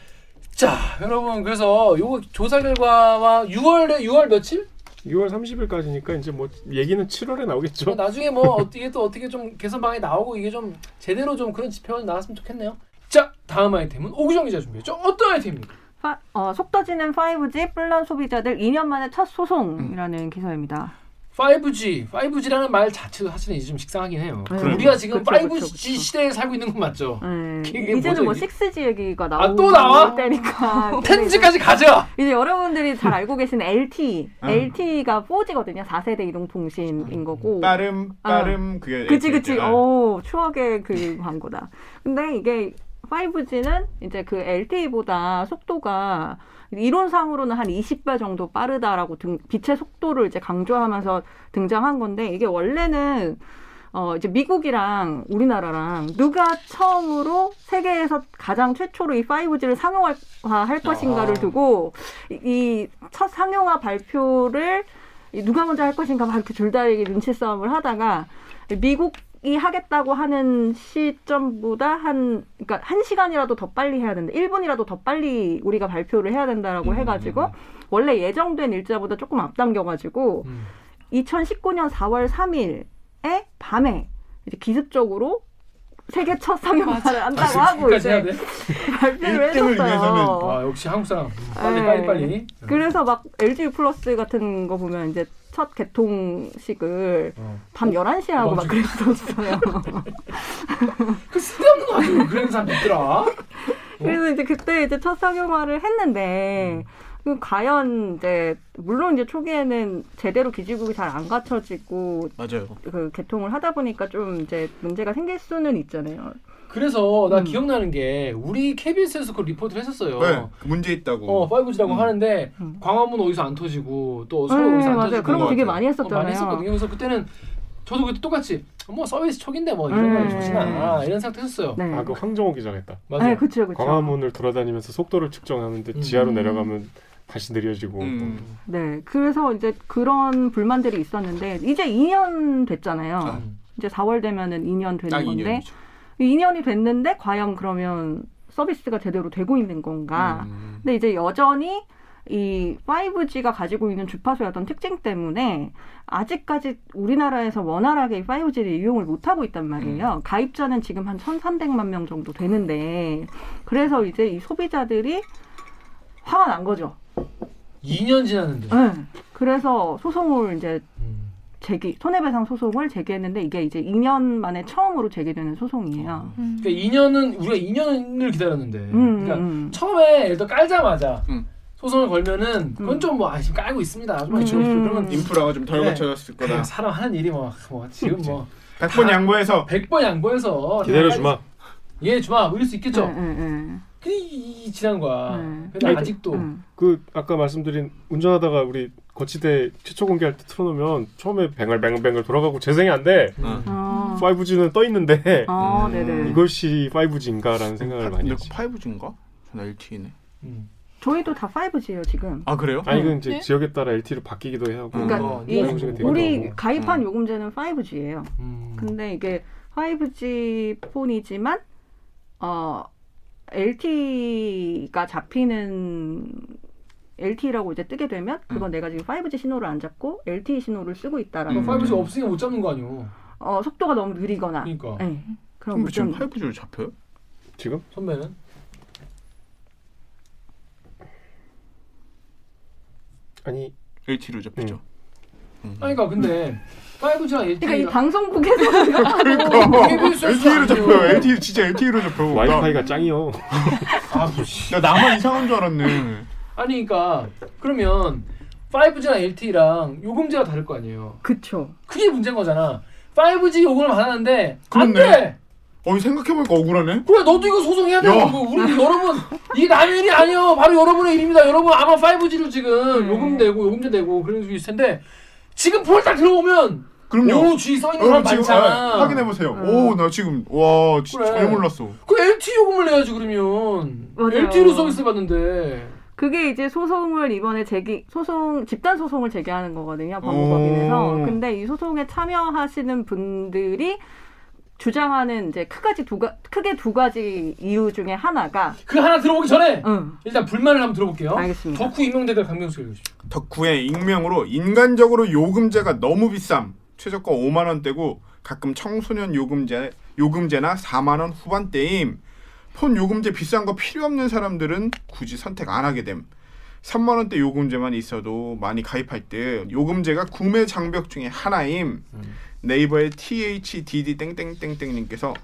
자 여러분 그래서 요거 조사 결과와 6월에 6월 며칠? 6월 30일까지니까 이제 뭐 얘기는 7월에 나오겠죠. 나중에 뭐 어떻게 또 어떻게 좀 개선 방안이 나오고 이게 좀 제대로 좀 그런 지표가 나왔으면 좋겠네요. 자 다음 아이템은 오구정 기자 준비했죠. 어떤 아이템입니까? 파- 어, 속도지는 5G 뿔난 소비자들 2년 만에 첫 소송이라는 기사입니다. 5G, 5G라는 말 자체도 사실은 이제 좀 식상하긴 해요. 네. 우리가 지금 그쵸, 5G 그쵸, 그쵸. 시대에 살고 있는 건 맞죠? 네. 이제는 뭐 뭐죠, 이게? 6G 얘기가 아, 나오고 또 나와? 때니까 근데 텐즈까지 가자. 이제 여러분들이 잘 알고 계신 LTE, 음. LTE가 4G거든요. 4세대 이동 통신인 거고. 빠름 빠름 그게 그치 그치. 오 추억의 그 광고다. 근데 이게 5G는 이제 그 LTE보다 속도가 이론상으로는 한 20배 정도 빠르다라고 등, 빛의 속도를 이제 강조하면서 등장한 건데 이게 원래는 어 이제 미국이랑 우리나라랑 누가 처음으로 세계에서 가장 최초로 이 5G를 상용화할 것인가를 아. 두고 이 첫 상용화 발표를 이 누가 먼저 할 것인가 막 이렇게 둘다 눈치 싸움을 하다가 미국 이 하겠다고 하는 시점보다 한 그러니까 한 시간이라도 더 빨리 해야 된다. 1분이라도 더 빨리 우리가 발표를 해야 된다라고 음, 해 가지고 음. 원래 예정된 일자보다 조금 앞당겨 가지고 음. 2019년 4월 3일에 밤에 이제 기습적으로 세계 첫 상용화를 한다고 하고 끝까지 해야 이제 돼? 발표를 1등을 했었어요. 위해서는 와 역시 한국 사람. 빨리 네. 빨리 빨리. 그래서 막 LG 플러스 같은 거 보면 이제 첫 개통식을 어. 밤 11시에 하고 막. 그랬었어요. 그 쓸데없는 거 가지고 그런 사람 있더라. 그래서 이제 그때 이제 첫 상용화를 했는데 그 과연 이제 물론 이제 초기에는 제대로 기지국이 잘 안 갖춰지고 맞아요. 그 개통을 하다 보니까 좀 이제 문제가 생길 수는 있잖아요. 그래서 나 음. 기억나는 게 우리 KBS에서 그 리포트를 했었어요. 네, 그 문제 있다고. 어 5G라고 음. 하는데 음. 광화문 어디서 안 터지고 또 서울 네, 어디서 안 맞아요. 터지고 그런 거 되게 같아요. 많이 어, 했었잖아요. 많이 했었거든요. 그래서 그때는 저도 그때 똑같이 뭐 서비스 초기인데 뭐 이런 거 음. 좋지나 이런 생각 했었어요. 네. 아, 그 황정호 기자가 했다. 맞아요. 네, 그렇죠, 그렇죠. 광화문을 돌아다니면서 속도를 측정하는데 음. 지하로 음. 내려가면 다시 느려지고 음. 네, 그래서 이제 그런 불만들이 있었는데 이제 2년 됐잖아요. 음. 이제 4월 되면은 2년 되는 딱 건데 2년이죠. 2년이 됐는데 과연 그러면 서비스가 제대로 되고 있는 건가? 음. 근데 이제 여전히 이 5G가 가지고 있는 주파수의 어떤 특징 때문에 아직까지 우리나라에서 원활하게 이 5G를 이용을 못하고 있단 말이에요. 가입자는 지금 한 1,300만 명 정도 되는데 그래서 이제 이 소비자들이 화가 난 거죠. 2년 지났는데. 네. 그래서 소송을 이제 음. 제기 손해배상 소송을 제기했는데 이게 이제 2년 만에 처음으로 제기되는 소송이에요. 음. 그러니까 2년은 우리가 2년을 기다렸는데. 음, 그러니까 음. 처음에 일단 깔자마자 음. 소송을 걸면은 그건 음. 좀뭐 아, 지금 깔고 있습니다. 좀 그쵸. 그러면 인프라가 좀덜 네. 갖춰졌을 거다. 사람 하는 일이 뭐, 뭐 지금 뭐 100번 양보해서 100번 양보해서 기다려 주마. 예 주마 뭐 이럴 수 있겠죠. 네. 그게 지난 거야. 네. 근데 아니, 아직도 음. 그 아까 말씀드린 운전하다가 우리 거치대 최초 공개할 때 틀어놓으면 처음에 뱅글뱅글뱅글 돌아가고 재생이 안 돼. 음. 어. 5G는 떠 있는데 아, 음. 이것이 5G인가라는 생각을 많이 근데 했지. 5G인가? 전 LTE네. 음. 저희도 다 5G예요 지금. 아 그래요? 아니 이건 이제 네? 지역에 따라 LTE로 바뀌기도 하고. 그러니까 어, 이 되게 우리 하고. 가입한 음. 요금제는 5G예요. 음. 근데 이게 5G 폰이지만 어 LTE가 잡히는 LTE라고 이제 뜨게 되면 그건 내가 지금 5G 신호를 안 잡고 LTE 신호를 쓰고 있다라는 음. 거죠. 5G 없으니까 못 잡는 거 아니오. 어 속도가 너무 느리거나. 그러니까 네. 그럼 지금 무슨 5G로 잡혀요? 지금 선배는 아니 LTE로 잡히죠. 음. 아니 그러니까 근데 5G랑 LTE랑 그러니까 이 방송국에서 그러니까 에서 LTE로. 잡혀요. LTE 진짜 LTE로 잡혀. 와이파이가 짱이요. 아. 나, 나 나만 이상한 줄 알았네. 아니 그러니까 그러면 5G랑 LTE랑 요금제가 다를 거 아니에요. 그쵸. 그게 문제인 거잖아. 5G 요금을 받았는데 안 그렇네. 돼. 어 생각해보니까 억울하네. 그래 너도 이거 소송해야 돼. 야. 이거 우리 여러분 이게 남의 일이 아니에요. 바로 여러분의 일입니다. 여러분 아마 5G로 지금 네. 요금 내고 요금제 내고 그런 게 있을 텐데 지금 폴딱 들어오면 그럼요. 오 G 써 있는 사람 여러분 지금 많잖아. 아, 확인해 보세요. 음. 오 나 지금 와 진짜 그래. 잘 몰랐어. 그 LTE 요금을 내야지 그러면. 맞아요. LTE로 서비스 받는데. 그게 이제 소송을 이번에 제기 소송 집단 소송을 제기하는 거거든요 오. 법무법인에서 근데 이 소송에 참여하시는 분들이 주장하는 이제 크가지 두 가, 크게 두 가지 이유 중에 하나가 그 하나 들어보기 전에 응, 일단 불만을 한번 들어볼게요. 알겠습니다. 덕후 익명 댓글 강명수 읽으십시오. 덕후의 익명으로 인간적으로 요금제가 너무 비쌈. 최저가 5만 원대고 가끔 청소년 요금제 요금제나 4만 원 후반대임. 폰 요금제 비싼 거 필요 없는 사람들은 굳이 선택 안 하게 됨. 3만 원대 요금제만 있어도 많이 가입할 듯 요금제가 구매 장벽 중에 하나임. 네이버의 THDD 땡땡땡땡님께서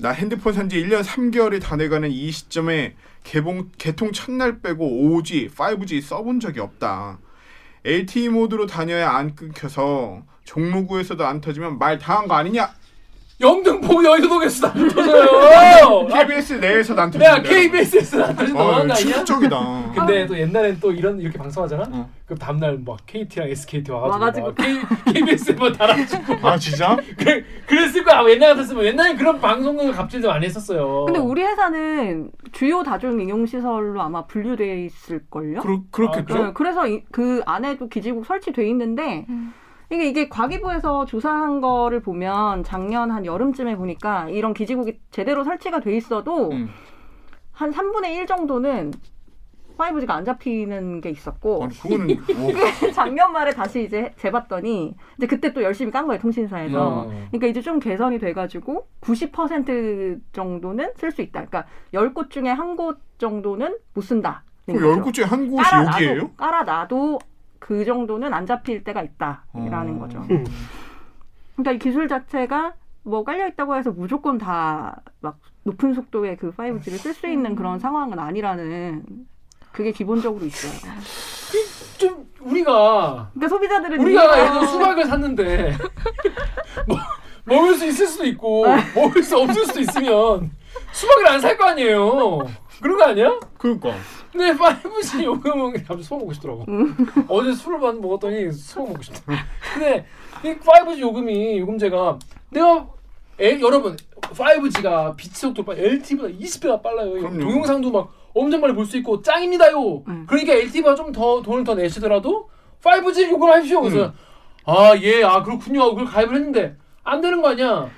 나 핸드폰 산지 1년 3개월이 다 돼가는 이 시점에 개봉 개통 첫날 빼고 5G, 5G 써본 적이 없다. LTE 모드로 다녀야 안 끊겨서 종로구에서도 안 터지면 말 당한 거 아니냐? 영등포 여의도동에서 안 터져요. KBS 내에서 안야 터진다. KBS에서 너무한 거 아니야? 충격적이다. 근데 또 옛날엔 또 이런 이렇게 방송하잖아. 어. 그럼 다음날 막 KT랑 SKT 와가지고, 와가지고 막 K, KBS에만 달아주고 아 진짜? 그, 그랬을 거야. 옛날 같았으면 옛날에 그런 방송국을 갑질도 많이 했었어요. 근데 우리 회사는 주요 다중 인용 시설로 아마 분류돼 있을 걸요. 그렇 그렇겠죠. 아, 네, 그래서 이- 그 안에도 기지국 설치돼 있는데 음. 이게 이게 과기부에서 조사한 거를 보면 작년 한 여름쯤에 보니까 이런 기지국이 제대로 설치가 돼 있어도 음. 한 3분의 1 정도는 5G가 안 잡히는 게 있었고 아니 그거는 뭐, 작년 말에 다시 이제 재봤더니 이제 그때 또 열심히 깐 거예요 통신사에서. 어. 그러니까 이제 좀 개선이 돼가지고 90% 정도는 쓸 수 있다. 그러니까 10곳 중에 한 곳 정도는 못 쓴다. 그럼 열곳 중에 한 곳이 깔아놔도, 여기예요? 깔아놔도 그 정도는 안 잡힐 때가 있다라는 어. 거죠. 그러니까 이 기술 자체가 뭐 깔려 있다고 해서 무조건 다 막 높은 속도의 그 5G를 쓸 수 있는 그런 상황은 아니라는 그게 기본적으로 있어요. 좀 우리가 그러니까 소비자들은 우리가 예를 들어 수박을 샀는데 뭐, 먹을 수 있을 수도 있고 먹을 수 없을 수도 있으면 수박을 안 살 거 아니에요. 그런 거 아니야? 그러니까 근데 5G 요금은 갑자기 수박 먹고 싶더라고. 어제 술을 많이 먹었더니 수박 먹고 싶다. 근데 이 5G 요금이 요금제가 내가 에, 여러분 5G가 빛 속도 빨 LTE보다 20배가 빨라요. 그럼요. 동영상도 막 엄청 많이 볼 수 있고 짱입니다요. 음. 그러니까 LTE보다 좀 더 돈을 더 내시더라도 5G 요금하십시오. 그래서 아 예, 아 그렇군요. 그걸 가입을 했는데 안 되는 거 아니야?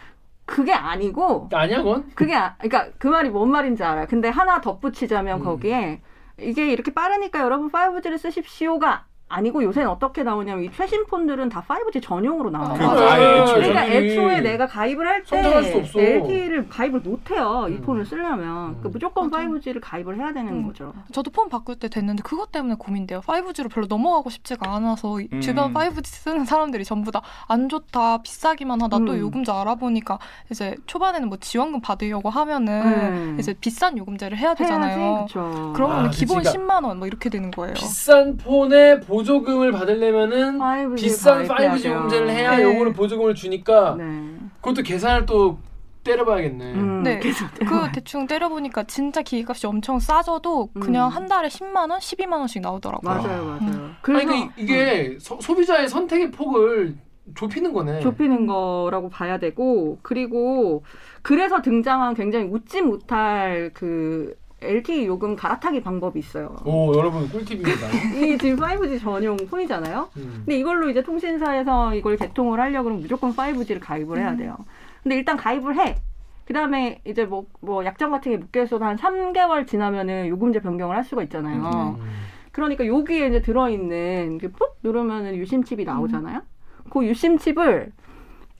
그게 아니고 아니야, 그건? 그게 아, 그러니까 그 말이 뭔 말인지 알아요. 근데 하나 덧붙이자면 음. 거기에 이게 이렇게 빠르니까 여러분 5G를 쓰십시오가 아니고 요새는 어떻게 나오냐면 이 최신 폰들은 다 5G 전용으로 나와요. 그러니까 아예 애초에. 그러니까 애초에 내가 가입을 할때 없어. LTE를 가입을 못 해요. 이 음. 폰을 쓰려면. 그러니까 무조건 맞아. 5G를 가입을 해야 되는 음. 거죠. 저도 폰 바꿀 때 됐는데 그것 때문에 고민돼요. 5G로 별로 넘어가고 싶지가 않아서 이 음. 주변 5G 쓰는 사람들이 전부 다 안 좋다, 비싸기만 하다, 또 음. 요금제 알아보니까 이제 초반에는 뭐 지원금 받으려고 하면은 음. 이제 비싼 요금제를 해야 되잖아요. 그렇죠. 그러면 아, 기본 그치, 10만 원 뭐 이렇게 되는 거예요. 비싼 폰에 보 조금을 받으려면은 5G 비싼 가입해야 5G 돼요. 요금제를 해야 네. 요거를 보조금을 주니까 네. 그것도 계산을 또 때려봐야겠네. 음, 네. 그 대충 때려보니까 진짜 기기값이 엄청 싸져도 그냥 음. 한 달에 10만 원, 12만 원씩 나오더라고요. 맞아요, 맞아요. 아니, 그래서 그러니까 이- 이게 소, 소비자의 선택의 폭을 좁히는 거네. 좁히는 거라고 봐야 되고 그리고 그래서 등장한 굉장히 웃지 못할 그 LTE 요금 갈아타기 방법이 있어요. 오 여러분 꿀팁입니다. 이 지금 5G 전용 폰이잖아요. 음. 근데 이걸로 이제 통신사에서 이걸 개통을 하려고 그러면 무조건 5G를 가입을 해야 돼요. 근데 일단 가입을 해. 그 다음에 이제 뭐, 뭐 약정 같은 게 묶여 있어도 한 3개월 지나면은 요금제 변경을 할 수가 있잖아요. 음. 그러니까 여기에 이제 들어있는 그푹 누르면은 유심칩이 나오잖아요. 그 유심칩을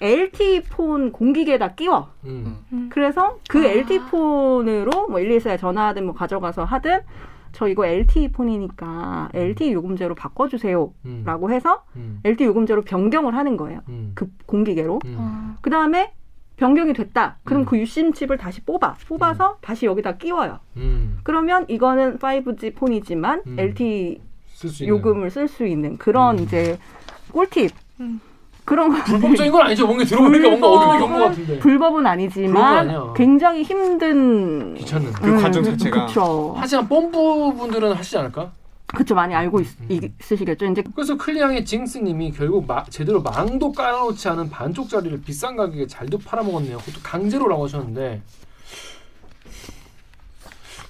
LTE 폰 공기계에다 끼워. 음. 그래서 그 아. LTE 폰으로 뭐 124에 전화하든 뭐 가져가서 하든 저 이거 LTE 폰이니까 LTE 요금제로 바꿔주세요. 음. 라고 해서 음. LTE 요금제로 변경을 하는 거예요. 음. 그 공기계로. 음. 아, 그 다음에 변경이 됐다. 그럼 음. 그 유심 칩을 다시 뽑아. 뽑아서 다시 여기다 끼워요. 음. 그러면 이거는 5G 폰이지만 음. LTE 쓸수 있는. 요금을 쓸 수 있는 그런 음. 이제 꿀팁. 음. 그런 거 불법적인 건 아니죠. 뭔가 들어보니까 뭔가 어둠의 경고 같은데. 불법은 아니지만. 굉장히 힘든 귀찮은. 그 과정 자체가. 그렇죠. 하지만 뽐뿌 분들은 하시지 않을까? 그쵸 많이 알고 있, 음. 있으시겠죠. 이제 그래서 클리앙의 징스님이 결국 마- 제대로 망도 깔아놓지 않은 반쪽짜리를 비싼 가격에 잘도 팔아먹었네요. 그것도 강제로라고 하셨는데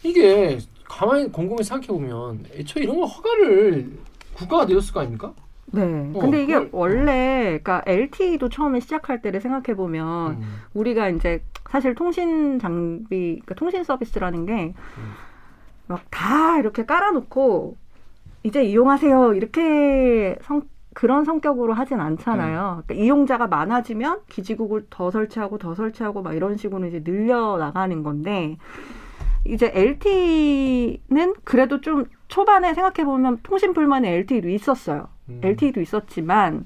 이게 가만히 곰곰이 생각해 보면 애초에 이런 거 허가를 국가가 내줬을 거 아닙니까? 네. 어, 근데 이게 그걸- 원래 그러니까 LTE도 처음에 시작할 때를 생각해 보면 음. 우리가 이제 사실 통신 장비, 그러니까 통신 서비스라는 게 막 다 이렇게 깔아놓고 이제 이용하세요 이렇게 성, 그런 성격으로 하진 않잖아요. 그러니까 이용자가 많아지면 기지국을 더 설치하고 더 설치하고 막 이런 식으로 이제 늘려 나가는 건데 이제 LTE는 그래도 좀 초반에 생각해 보면 통신 불만의 LTE도 있었어요. 음. LTE도 있었지만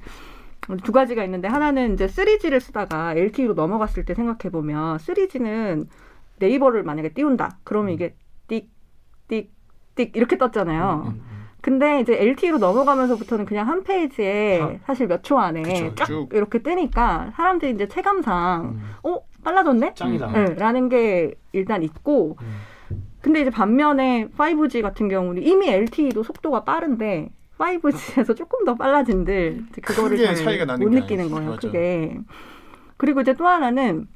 두 가지가 있는데 하나는 이제 3G를 쓰다가 LTE로 넘어갔을 때 생각해 보면 3G는 네이버를 만약에 띄운다. 그러면 이게 띡띡띡 이렇게 떴잖아요. 음, 음. 근데 이제 LTE로 넘어가면서부터는 그냥 한 페이지에 아. 사실 몇 초 안에 그쵸, 쫙 쭉. 이렇게 뜨니까 사람들이 이제 체감상 음. 어 빨라졌네? 짱이다. 네, 라는 게 일단 있고 음. 근데 이제 반면에 5G 같은 경우는 이미 LTE도 속도가 빠른데 5G에서 조금 더 빨라진들 그거를 잘못게 느끼는. 거예요. 맞아. 그게 그리고 이제 또 하나는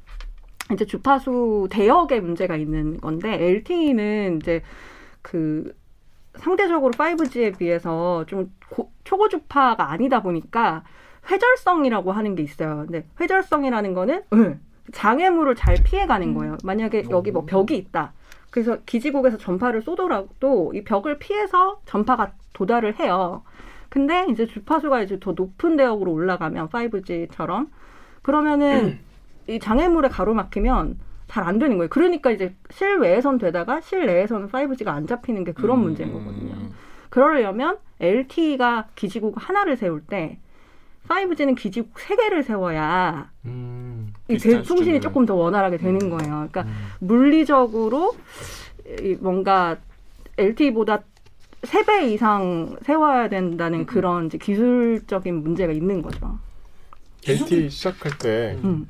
이제 주파수 대역의 문제가 있는 건데 LTE는 이제 그 상대적으로 5G에 비해서 좀 고- 초고주파가 아니다 보니까 회절성이라고 하는 게 있어요. 근데 회절성이라는 거는 응, 장애물을 잘 피해가는 거예요. 만약에 여기 뭐 벽이 있다. 그래서 기지국에서 전파를 쏘더라도 이 벽을 피해서 전파가 도달을 해요. 근데 이제 주파수가 이제 더 높은 대역으로 올라가면 5G처럼 그러면은 이 장애물에 가로막히면 잘 안 되는 거예요. 그러니까 이제 실외에선 되다가 실내에서는 5G가 안 잡히는 게 그런 음, 문제인 거거든요. 그러려면 LTE가 기지국 하나를 세울 때 5G는 기지국 세 개를 세워야 음. 이 통신이. 조금 더 원활하게 되는 거예요. 그러니까 음. 물리적으로 이 뭔가 LTE보다 세 배 이상 세워야 된다는 그런 이제 기술적인 문제가 있는 거죠. LTE 시작할 때 음.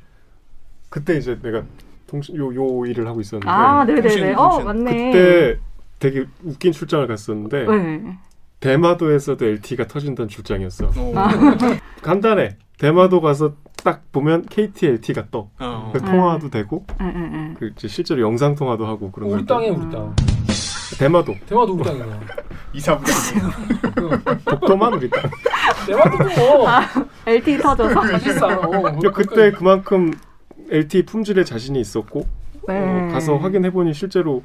그때 이제 내가 통신 요, 요 일을 하고 있었는데 아, 네네네. 통신, 어, 통신. 맞네. 그때 되게 웃긴 출장을 갔었는데 네. 대마도에서도 LTE가 터진다는 출장이었어. 어. 아. 간단해. 대마도 가서 딱 보면 KT LTE가 떠. 어. 그 통화도 되고 응, 응, 응. 그 이제 실제로 영상 통화도 하고 그런 우리 거. 땅에 우리 땅. 대마도 대마도 우리 땅이야. 이사 부장. 독도만 우리 땅. 대마도도 뭐 LTE 터져서. 사실상 어, 근데 그때 그만큼 LTE 품질에 자신이 있었고 네. 어, 가서 확인해 보니 실제로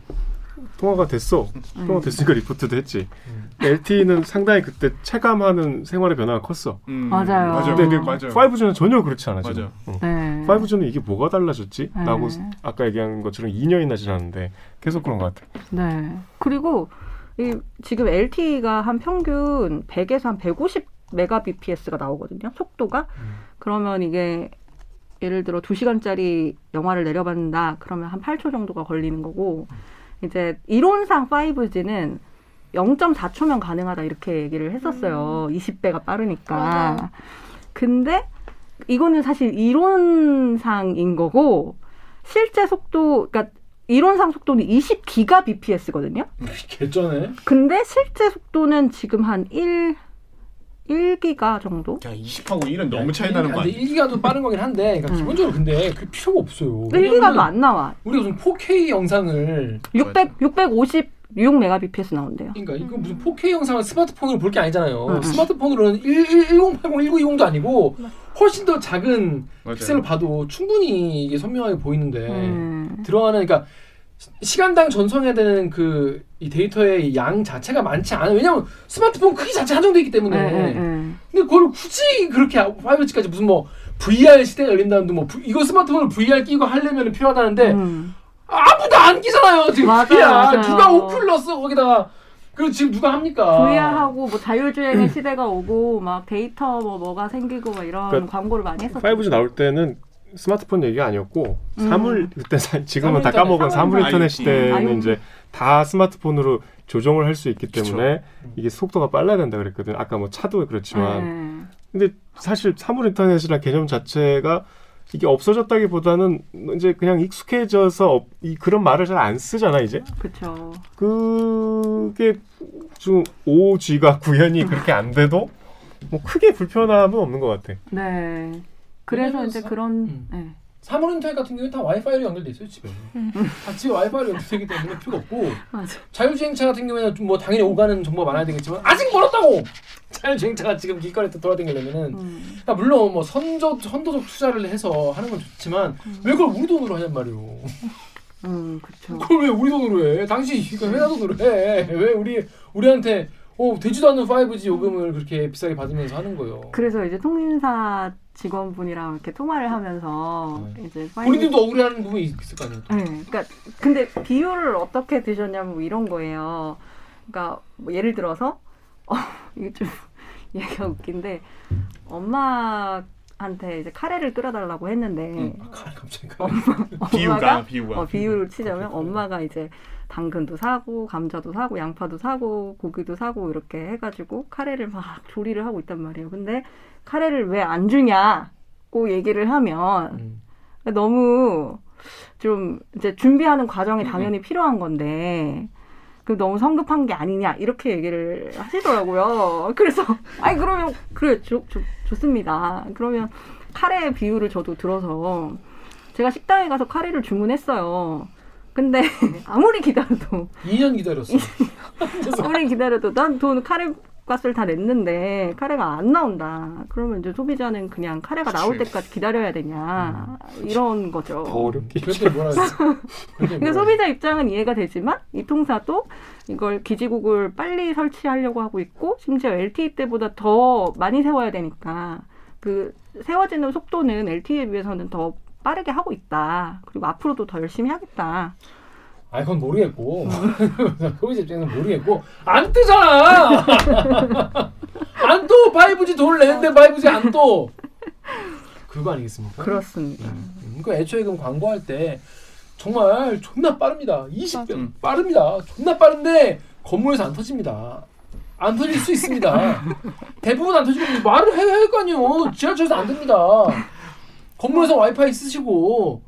통화가 됐어. 통화 됐으니까 리포트도 했지. 음. LTE는 상당히 그때 체감하는 생활의 변화가 컸어. 음, 맞아요. 맞아. 근데 근데 맞아. 5G는 전혀 그렇지 않아. 맞아. 어. 네. 5G는 이게 뭐가 달라졌지? 네. 라고 아까 얘기한 것처럼 2년이나 지났는데 계속 그런 것 같아. 네. 그리고 이 지금 LTE가 한 평균 100에서 한 150 메가bps가 나오거든요. 속도가. 음. 그러면 이게 예를 들어 2시간짜리 영화를 내려받는다. 그러면 한 8초 정도가 걸리는 거고 이제 이론상 5G는 0.4초면 가능하다 이렇게 얘기를 했었어요. 20배가 빠르니까. 맞아요. 근데 이거는 사실 이론상인 거고 실제 속도 그러니까 이론상 속도는 20기가bps거든요. 개쩌네. 근데 실제 속도는 지금 한 1, 1기가 정도? 야 20하고 1은 너무 차이 나는 거 아니야? 1기가도 빠른 거긴 한데 그러니까 음. 기본적으로 근데 그 필요가 없어요. 1기가도 왜냐면은 안 나와. 우리가 무슨 4K 영상을 600, 656 메가bps 나온대요. 그러니까 이거 무슨 4K 영상을 스마트폰으로 볼 게 아니잖아요. 음. 스마트폰으로는 1080, 1980 아니고 훨씬 더 작은 맞아요. 픽셀을 봐도 충분히 이게 선명하게 보이는데 음. 들어가는 그러니까 시- 시간당 전송해야 되는 그 이 데이터의 양 자체가 많지 않아요. 왜냐면 스마트폰 크기 자체 한정돼 있기 때문에. 네, 네, 네. 근데 그걸 굳이 그렇게 5G까지 무슨 뭐 VR 시대가 열린다는데 뭐 이거 스마트폰을 VR 끼고 하려면 필요하다는데 음. 아무도 안 끼잖아요. 지금 맞아요, VR. 맞아요. 누가 Oculus 거기다가 그리고 지금 누가 합니까? VR하고 뭐 자율주행의 시대가 오고 막 데이터 뭐 뭐가 생기고 막 이런 그러니까 광고를 많이 했었죠. 5G 나올 때는 스마트폰 얘기가 아니었고 음. 사물 그때 사- 지금은 다 까먹은 사물 인터넷. 시대는 아유. 이제 다 스마트폰으로 조정을 할 수 있기 때문에 음. 이게 속도가 빨라야 된다 그랬거든. 아까 뭐 차도 그렇지만 네. 근데 사실 사물 인터넷이라는 개념 자체가 이게 없어졌다기보다는 이제 그냥 익숙해져서 업- 이 그런 말을 잘 안 쓰잖아 이제. 그쵸. 그게 좀 5G가 구현이 그렇게 안 돼도 뭐 크게 불편함은 없는 것 같아. 네. 그래서 이제 사- 그런 음. 네. 사물 인터넷 같은 경우에 다 와이파이로 연결돼 있어요 집에. 다 집에 와이파이로 연결되기 때문에 필요가 없고 맞아. 자율주행차 같은 경우에는 좀뭐 당연히 오가는 정보가 많아야 되겠지만 아직 멀었다고. 자율주행차가 지금 길거리에 돌아다니려면은 음. 야, 물론 뭐 선저 선도적 투자를 해서 하는 건 좋지만 왜 그걸 우리 돈으로 하냔 말이오. 음. 그걸 왜 우리 돈으로 해? 당신 이거 회사 돈으로 해. 왜 우리 우리한테 어 되지도 않는 5G 요금을 그렇게 비싸게 받으면서 하는 거예요. 그래서 이제 통신사 직원분이랑 이렇게 통화를 하면서 네. 이제 본인들도 억울해하는 부분이 있을 거 아니에요. 또. 네, 그러니까 근데 비율을 어떻게 드셨냐면 뭐 이런 거예요. 그러니까 뭐 예를 들어서 어, 이게 좀 얘기가 웃긴데 엄마 한테 이제 카레를 끓여달라고 했는데 아, 가- 갑자기 가. 비유가 비유가. 어, 비율을 치자면 엄마가 이제 당근도 사고 감자도 사고 양파도 사고 고기도 사고 이렇게 해가지고 카레를 막 조리를 하고 있단 말이에요. 근데 카레를 왜 안 주냐고 얘기를 하면 음. 너무 좀 이제 준비하는 과정이 당연히 필요한 건데 그 너무 성급한 게 아니냐 이렇게 얘기를 하시더라고요. 그래서 아니 그러면 그래 좋, 좋, 좋습니다. 그러면 카레 비율을 저도 들어서 제가 식당에 가서 카레를 주문했어요. 근데 아무리 기다려도 2년 기다렸어. 아무리 기다려도 난 돈 카레 값을 다 냈는데 카레가 안 나온다. 그러면 이제 소비자는 그냥 카레가 나올 그치. 때까지 기다려야 되냐 이런 거죠. 더 어렵게. 뭐라 그러니까 소비자 입장은 이해가 되지만 이 통사도 이걸 기지국을 빨리 설치하려고 하고 있고 심지어 LTE 때보다 더 많이 세워야 되니까 그 세워지는 속도는 LTE에 비해서는 더 빠르게 하고 있다. 그리고 앞으로도 더 열심히 하겠다. 아, 그건 모르겠고. 소비자 입장에서는 모르겠고. 안 뜨잖아! 안 떠! 5G 돈을 내는데 5G 안 떠! 그거 아니겠습니까? 그렇습니다. 음, 그 애초에 그럼 광고할 때 정말 존나 빠릅니다. 20분 음. 빠릅니다. 존나 빠른데 건물에서 안 터집니다. 안 터질 수 있습니다. 대부분 안 터지고 말을 해야 할 거 아니에요. 지하철에서 안 됩니다. 건물에서 와이파이 쓰시고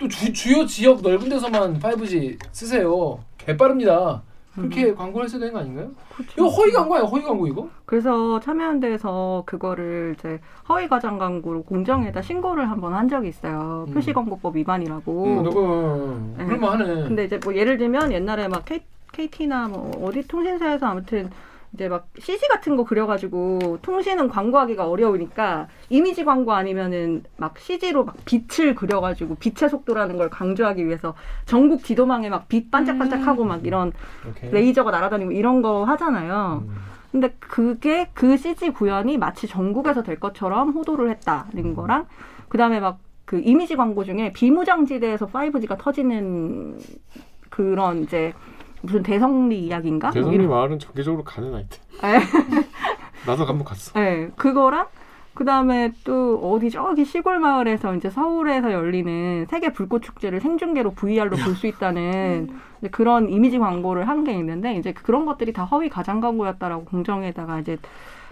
또 주, 주요 지역 넓은 데서만 5G 쓰세요. 개 빠릅니다. 그렇게 광고를 했어야 되는 거 아닌가요? 이거 허위 광고예요. 허위 광고 이거? 그래서 참여연대에서 그거를 이제 허위 과장 광고로 공정에다 신고를 한번 한 적이 있어요. 음. 표시광고법 위반이라고. 음, 누구 네. 그럴만 하네. 근데 이제 뭐 예를 들면 옛날에 막 K, KT나 뭐 어디 통신사에서 아무튼 이제 막 CG 같은 거 그려가지고 통신은 광고하기가 어려우니까 이미지 광고 아니면은 막 CG로 막 빛을 그려가지고 빛의 속도라는 걸 강조하기 위해서 전국 지도망에 막 빛 반짝반짝하고 막 이런 오케이. 레이저가 날아다니고 이런 거 하잖아요. 음. 근데 그게 그 CG 구현이 마치 전국에서 될 것처럼 호도를 했다는 거랑 그다음에 막 그 이미지 광고 중에 비무장지대에서 5G가 터지는 그런 이제 무슨 대성리 이야기인가? 뭐 대성리 이런- 마을은 정기적으로 가는 아이템. 에. 나도 한번 갔어. 네, 그거랑 그 다음에 또 어디 저기 시골 마을에서 이제 서울에서 열리는 세계 불꽃 축제를 생중계로 VR로 볼 수 있다는 이제 그런 이미지 광고를 한 게 있는데 이제 그런 것들이 다 허위 가장 광고였다라고 공정에다가 이제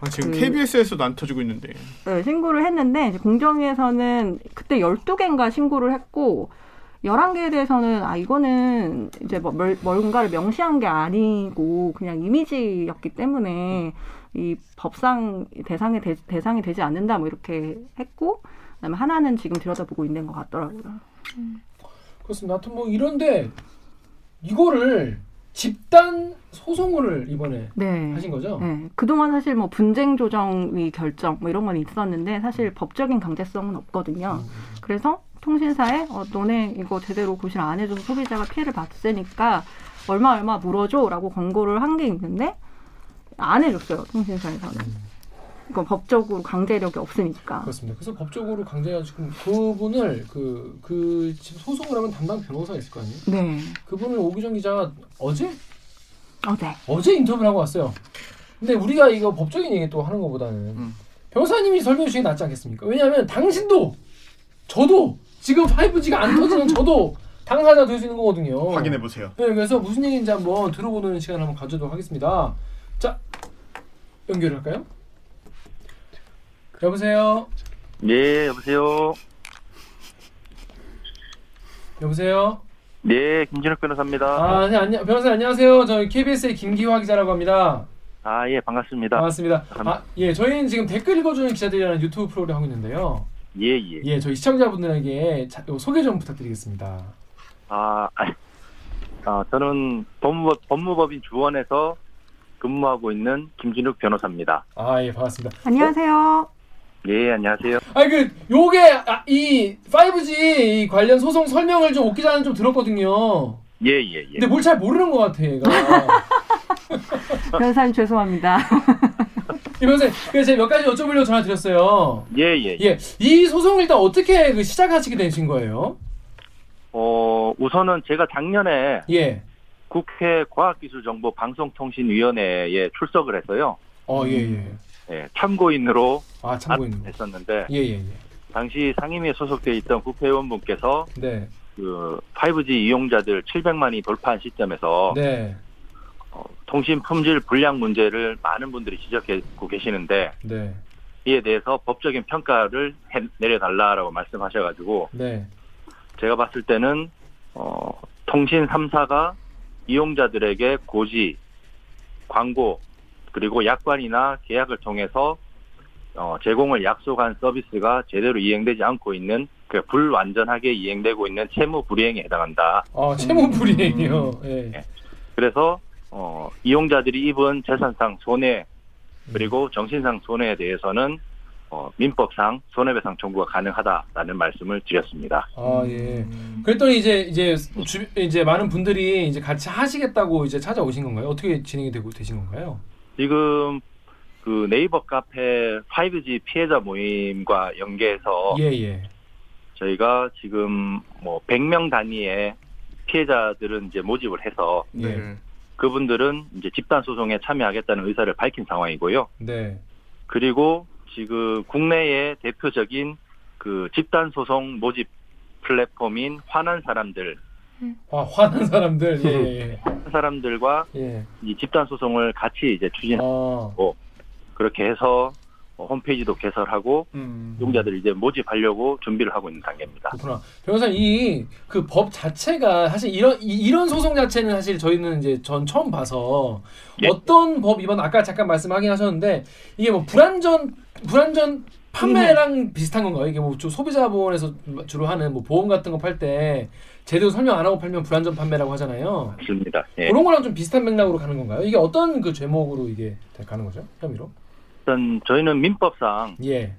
아, 지금 그- KBS에서도 안 터지고 있는데. 네, 신고를 했는데 이제 공정위에서는 그때 12개인가 신고를 했고 11개에 대해서는 아 이거는 이제 뭐 뭘- 뭔가를 명시한 게 아니고 그냥 이미지였기 때문에 이 법상 대상이 되, 대상이 되지 않는다 뭐 이렇게 했고 그다음에 하나는 지금 들여다보고 있는 것 같더라고요. 그렇습니다. 하여튼 뭐 이런데 이거를 집단 소송을 이번에 네. 하신 거죠? 네. 그동안 사실 뭐 분쟁 조정위 결정 뭐 이런 건 있었는데 사실 법적인 강제성은 없거든요. 음. 그래서 통신사에 어, 너네 이거 제대로 고실 안 해줘서 소비자가 피해를 봤으니까 얼마 얼마 물어줘라고 권고를 한 게 있는데 안 해줬어요 통신사에서는. 이건 법적으로 강제력이 없으니까. 그렇습니다. 그래서 법적으로 강제가 지금 그분을 그, 그 지금 소송을 하면 담당 변호사가 있을 거 아니에요? 네. 그분을 오기정 기자가 어제? 어, 네. 어제 인터뷰를 하고 왔어요. 근데 우리가 이거 법적인 얘기 또 하는 것보다는 음. 변호사님이 설명해 주시는 게 낫지 않겠습니까? 왜냐하면 당신도 저도 지금 5G가 안 터지는 저도 당사자 될 수 있는 거거든요. 확인해 보세요. 네, 그래서 무슨 얘기인지 한번 들어보는 시간 한번 가져도록 하겠습니다. 자, 연결할까요? 여보세요. 네, 여보세요. 여보세요. 네, 김진욱 변호사입니다. 아, 네, 안녕, 변호사 안녕하세요. 저희 KBS의 김기화 기자라고 합니다. 아, 예, 반갑습니다. 반갑습니다. 아, 예, 저희는 지금 댓글 읽어주는 기자들이라는 유튜브 프로그램 하고 있는데요. 예, 예. 예, 저희 시청자분들에게 자- 요 소개 좀 부탁드리겠습니다. 아, 아, 아, 저는 법무법, 법무법인 주원에서 근무하고 있는 김진욱 변호사입니다. 아, 예, 반갑습니다. 안녕하세요. 예, 안녕하세요. 아니 그 요게 아, 이 5G 관련 소송 설명을 좀 옥기자는 좀 들었거든요. 예, 예, 예. 근데 뭘 잘 모르는 것 같아, 얘가. 변호사님 죄송합니다. 이면서 그래서 제가 몇 가지 여쭤보려고 전화 드렸어요. 예, 예, 예. 예, 이 소송 일단 어떻게 그 시작하시게 되신 거예요? 어, 우선은 제가 작년에 예. 국회 과학기술정보방송통신위원회에 출석을 해서요. 어, 예, 예. 예, 참고인으로 아, 참고인. 했었는데 예, 예, 예. 당시 상임위에 소속돼 있던 국회의원분께서 네. 그 5G 이용자들 700만이 돌파한 시점에서 네. 어, 통신 품질 불량 문제를 많은 분들이 지적하고 계시는데 네. 이에 대해서 법적인 평가를 해- 내려달라라고 말씀하셔가지고 네. 제가 봤을 때는 어, 통신 3사가 이용자들에게 고지, 광고 그리고 약관이나 계약을 통해서 어, 제공을 약속한 서비스가 제대로 이행되지 않고 있는 그 불완전하게 이행되고 있는 채무 불이행에 해당한다. 어, 채무 불이행이요. 예. 예. 그래서 어, 이용자들이 입은 재산상 손해 그리고 정신상 손해에 대해서는 어, 민법상 손해배상 청구가 가능하다라는 말씀을 드렸습니다. 아, 예. 그랬더니 이제 이제 주, 이제 많은 분들이 이제 같이 하시겠다고 이제 찾아오신 건가요? 어떻게 진행이 되고 되신 건가요? 지금 그 네이버 카페 5G 피해자 모임과 연계해서 예, 예. 저희가 지금 뭐 100명 단위의 피해자들은 이제 모집을 해서 예. 그분들은 이제 집단 소송에 참여하겠다는 의사를 밝힌 상황이고요. 네. 그리고 지금 국내의 대표적인 그 집단 소송 모집 플랫폼인 화난 사람들 화, 화난 사람들. 예, 예. 화난 사람들과 예. 이 집단 소송을 같이 이제 추진 어. 그렇게 해서 어, 홈페이지도 개설하고 음. 이용자들을 이제 모집하려고 준비를 하고 있는 단계입니다. 그렇구나. 변호사님 이그 법 자체가 사실 이런 이, 런 소송 자체는 사실 저희는 이제 전 처음 봐서 예. 어떤 법 이번 아까 잠깐 말씀하긴 하셨는데 이게 뭐 불안전 불안전 판매랑 비슷한 건가요? 이게 뭐 주- 소비자 보험에서 주로 하는 뭐 보험 같은 거 팔 때 제대로 설명 안 하고 팔면 불안전 판매라고 하잖아요. 맞습니다. 예. 그런 거랑 좀 비슷한 맥락으로 가는 건가요? 이게 어떤 그 제목으로 이게 가는 거죠? 혐의로? 일단 저희는 민법상 예.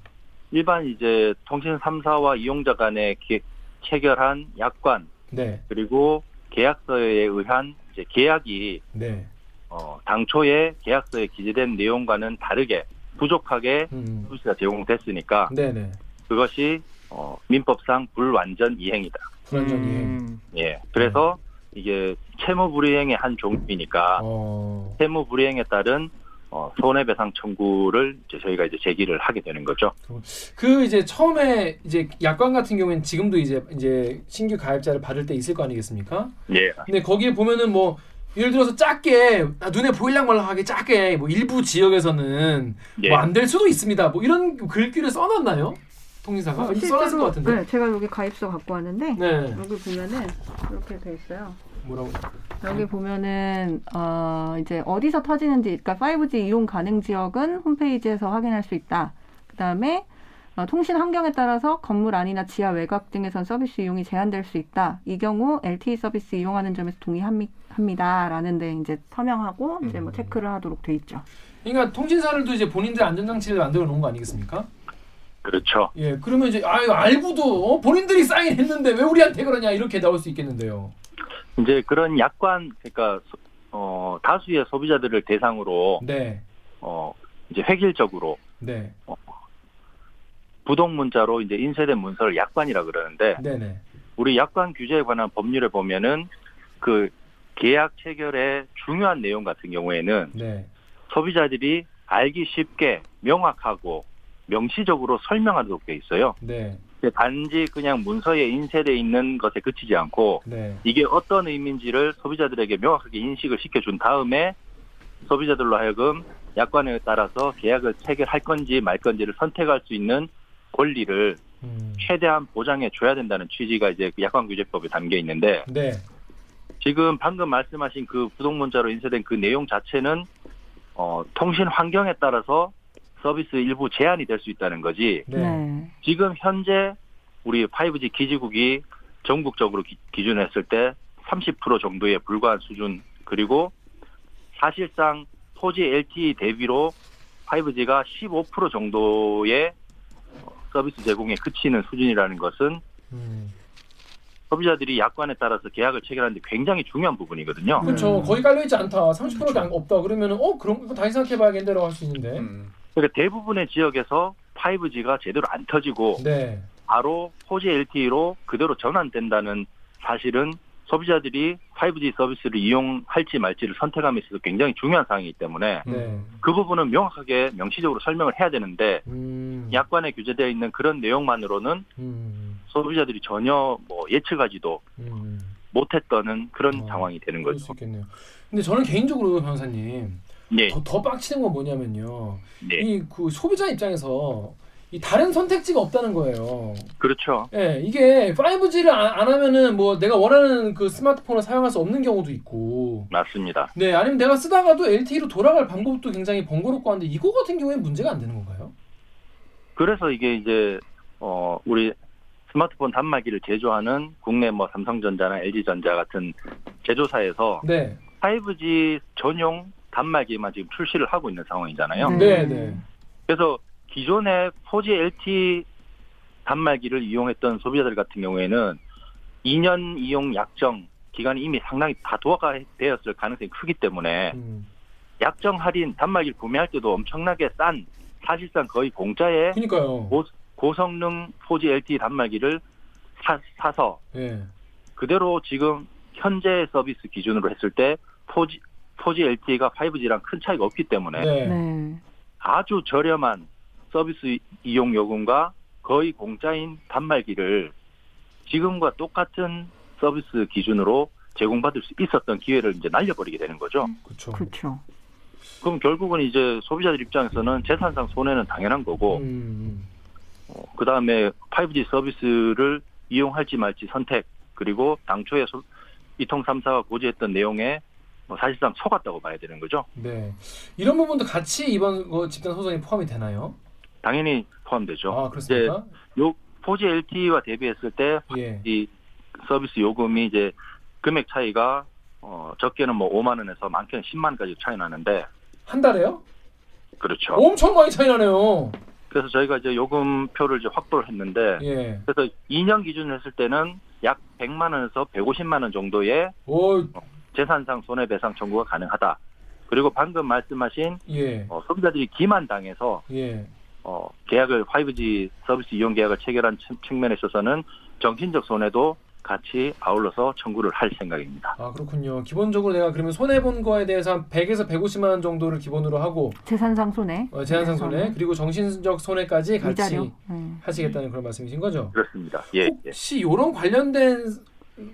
일반 이제 통신 3사와 이용자 간에 기- 체결한 약관 네. 그리고 계약서에 의한 이제 계약이 네. 어, 당초에 계약서에 기재된 내용과는 다르게 부족하게 음. 서비스가 제공됐으니까 네, 네. 그것이 어, 민법상 불완전 이행이다. 이행. 음. 예. 그래서 이게 채무 불이행의 한 종류이니까 어. 채무 불이행에 따른 어, 손해배상 청구를 이제 저희가 이제 제기를 하게 되는 거죠. 그 이제 처음에 이제 약관 같은 경우에는 지금도 이제 이제 신규 가입자를 받을 때 있을 거 아니겠습니까? 예. 근데 거기에 보면은 뭐 예를 들어서 작게 아, 눈에 보일랑 말랑하게 작게 뭐 일부 지역에서는 예. 뭐안 될 수도 있습니다. 뭐 이런 글귀를 써놨나요? 통신사가 어, 이렇게 써놨을 것 같은데. 네, 제가 여기 가입서 갖고 왔는데 네. 여기 보면은 이렇게 돼 있어요. 뭐라고? 여기 보면은 어 이제 어디서 터지는지 그러니까 5G 이용 가능 지역은 홈페이지에서 확인할 수 있다. 그다음에 어, 통신 환경에 따라서 건물 안이나 지하 외곽 등에선 서비스 이용이 제한될 수 있다. 이 경우 LTE 서비스 이용하는 점에서 동의합니다라는데 이제 서명하고 이제 뭐 음. 체크를 하도록 돼 있죠. 그러니까 통신사들도 이제 본인들 안전장치를 만들어 놓은 거 아니겠습니까? 그렇죠. 예, 그러면 이제 아유 알고도 어, 본인들이 사인했는데 왜 우리한테 그러냐 이렇게 나올 수 있겠는데요. 이제 그런 약관 그러니까 소- 어, 다수의 소비자들을 대상으로 네, 어, 이제 획일적으로 네, 부동 문자로 이제 인쇄된 문서를 약관이라 그러는데 네, 네. 우리 약관 규제에 관한 법률에 보면은 그 계약 체결의 중요한 내용 같은 경우에는 네. 소비자들이 알기 쉽게 명확하고 명시적으로 설명하도록 돼 있어요. 네, 단지 그냥 문서에 인쇄돼 있는 것에 그치지 않고 네. 이게 어떤 의미인지를 소비자들에게 명확하게 인식을 시켜준 다음에 소비자들로 하여금 약관에 따라서 계약을 체결할 건지 말 건지를 선택할 수 있는 권리를 음. 최대한 보장해 줘야 된다는 취지가 이제 그 약관 규제법에 담겨 있는데 네, 지금 방금 말씀하신 그 부동문자로 인쇄된 그 내용 자체는 어, 통신 환경에 따라서 서비스 일부 제한이 될 수 있다는 거지. 네. 네. 지금 현재 우리 5G 기지국이 전국적으로 기, 기준했을 때 30% 정도에 불과한 수준 그리고 사실상 4G LTE 대비로 5G가 15% 정도의 어, 서비스 제공에 그치는 수준이라는 것은 음. 소비자들이 약관에 따라서 계약을 체결하는데 굉장히 중요한 부분이거든요. 그렇죠. 거의 깔려 있지 않다. 30%가 없다. 그러면 은 어 그럼 이거 다시 생각해봐야겠네라고 할 수 있는데. 음. 그러니까 대부분의 지역에서 5G가 제대로 안 터지고 네. 바로 4G LTE로 그대로 전환된다는 사실은 소비자들이 5G 서비스를 이용할지 말지를 선택함에 있어서 굉장히 중요한 사항이기 때문에 네. 그 부분은 명확하게 명시적으로 설명을 해야 되는데 음. 약관에 규제되어 있는 그런 내용만으로는 음. 소비자들이 전혀 뭐 예측하지도 음. 못했던 그런 어, 상황이 되는 그럴 거죠. 수 있겠네요. 근데 저는 개인적으로 변호사님 네, 더, 더 빡치는 건 뭐냐면요. 네, 이그 소비자 입장에서 이 다른 선택지가 없다는 거예요. 그렇죠. 예, 이게 5G를 안, 안 하면은 뭐 내가 원하는 그 스마트폰을 사용할 수 없는 경우도 있고, 맞습니다. 네, 아니면 내가 쓰다가도 LTE로 돌아갈 방법도 굉장히 번거롭고 한데 이거 같은 경우에 문제가 안 되는 건가요? 그래서 이게 이제 어 우리 스마트폰 단말기를 제조하는 국내 뭐 삼성전자나 LG전자 같은 제조사에서 네, 5G 전용 단말기만 지금 출시를 하고 있는 상황이잖아요. 네, 네. 그래서 기존의 4G LTE 단말기를 이용했던 소비자들 같은 경우에는 2년 이용 약정 기간이 이미 상당히 다 도화가 되었을 가능성이 크기 때문에 음. 약정 할인 단말기를 구매할 때도 엄청나게 싼 사실상 거의 공짜의 그니까요. 고, 고성능 4G LTE 단말기를 사, 사서 예. 그대로 지금 현재 서비스 기준으로 했을 때 4G, 4G LTE가 5G랑 큰 차이가 없기 때문에 네. 네. 아주 저렴한 서비스 이용 요금과 거의 공짜인 단말기를 지금과 똑같은 서비스 기준으로 제공받을 수 있었던 기회를 이제 날려버리게 되는 거죠. 그렇죠. 그렇죠. 그럼 결국은 이제 소비자들 입장에서는 재산상 손해는 당연한 거고, 음. 그 다음에 5G 서비스를 이용할지 말지 선택, 그리고 당초에 소- 이통 3사가 고지했던 내용에 뭐 사실상 속았다고 봐야 되는 거죠. 네. 이런 부분도 같이 이번 그 집단 소송에 포함이 되나요? 당연히 포함되죠. 아, 그렇습니까? 요 4G LTE와 대비했을 때 예. 이 서비스 요금이 이제 금액 차이가 어 적게는 뭐 5만 원에서 많게는 10만 원까지 차이 나는데 한 달에요? 그렇죠. 엄청 많이 차이 나네요. 그래서 저희가 이제 요금표를 이제 확보를 했는데 예. 그래서 2년 기준으로 했을 때는 약 100만 원에서 150만 원 정도의 오, 재산상 손해배상 청구가 가능하다. 그리고 방금 말씀하신 예. 어, 소비자들이 기만당해서 예. 어, 계약을 5G 서비스 이용 계약을 체결한 측- 측면에 있어서는 정신적 손해도 같이 아울러서 청구를 할 생각입니다. 아, 그렇군요. 기본적으로 내가 그러면 손해 본 거에 대해서 한 100에서 150만 원 정도를 기본으로 하고 재산상 손해. 어, 제한상 손해 그리고 정신적 손해까지 같이. 네. 하시겠다는 그런 말씀이신 거죠? 그렇습니다. 예, 예. 혹시 이런 관련된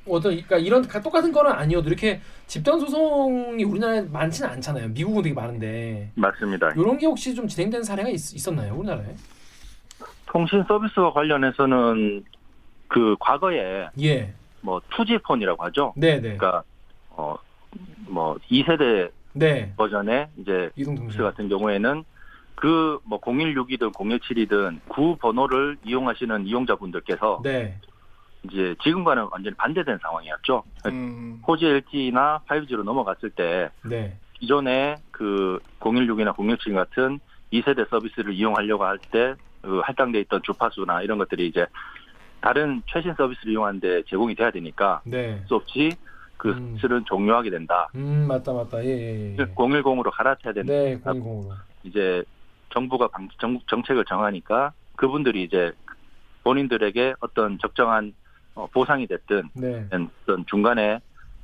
어떤 그러니까 이런 가- 똑같은 거는 아니어도 이렇게 집단 소송이 우리나라에 많지는 않잖아요. 미국은 되게 많은데 맞습니다. 이런 게 혹시 좀 진행된 사례가 있, 있었나요, 우리나라에? 통신 서비스와 관련해서는 그 과거에 예, 뭐 투지폰이라고 하죠. 네, 네, 그러니까 어 뭐 2세대 네. 버전의 이제 이동 서비스 통신. 같은 경우에는 그 뭐 016이든 017이든 구 번호를 이용하시는 이용자분들께서 네, 이제 지금과는 완전히 반대된 상황이었죠. 음. 4G LTE나 5G로 넘어갔을 때 네, 기존의 그 016이나 017 같은 2세대 서비스를 이용하려고 할 때 그 할당돼 있던 주파수나 이런 것들이 이제 다른 최신 서비스를 이용하는데 제공이 돼야 되니까 네. 수 없이 그 음. 서비스를 종료하게 된다. 음, 맞다, 맞다. 예, 예, 예. 010으로 갈아타야 된다. 네, 공공으로. 이제 정부가 방, 정, 정책을 정하니까 그분들이 이제 본인들에게 어떤 적정한 어, 보상이 됐든 네, 어떤 중간에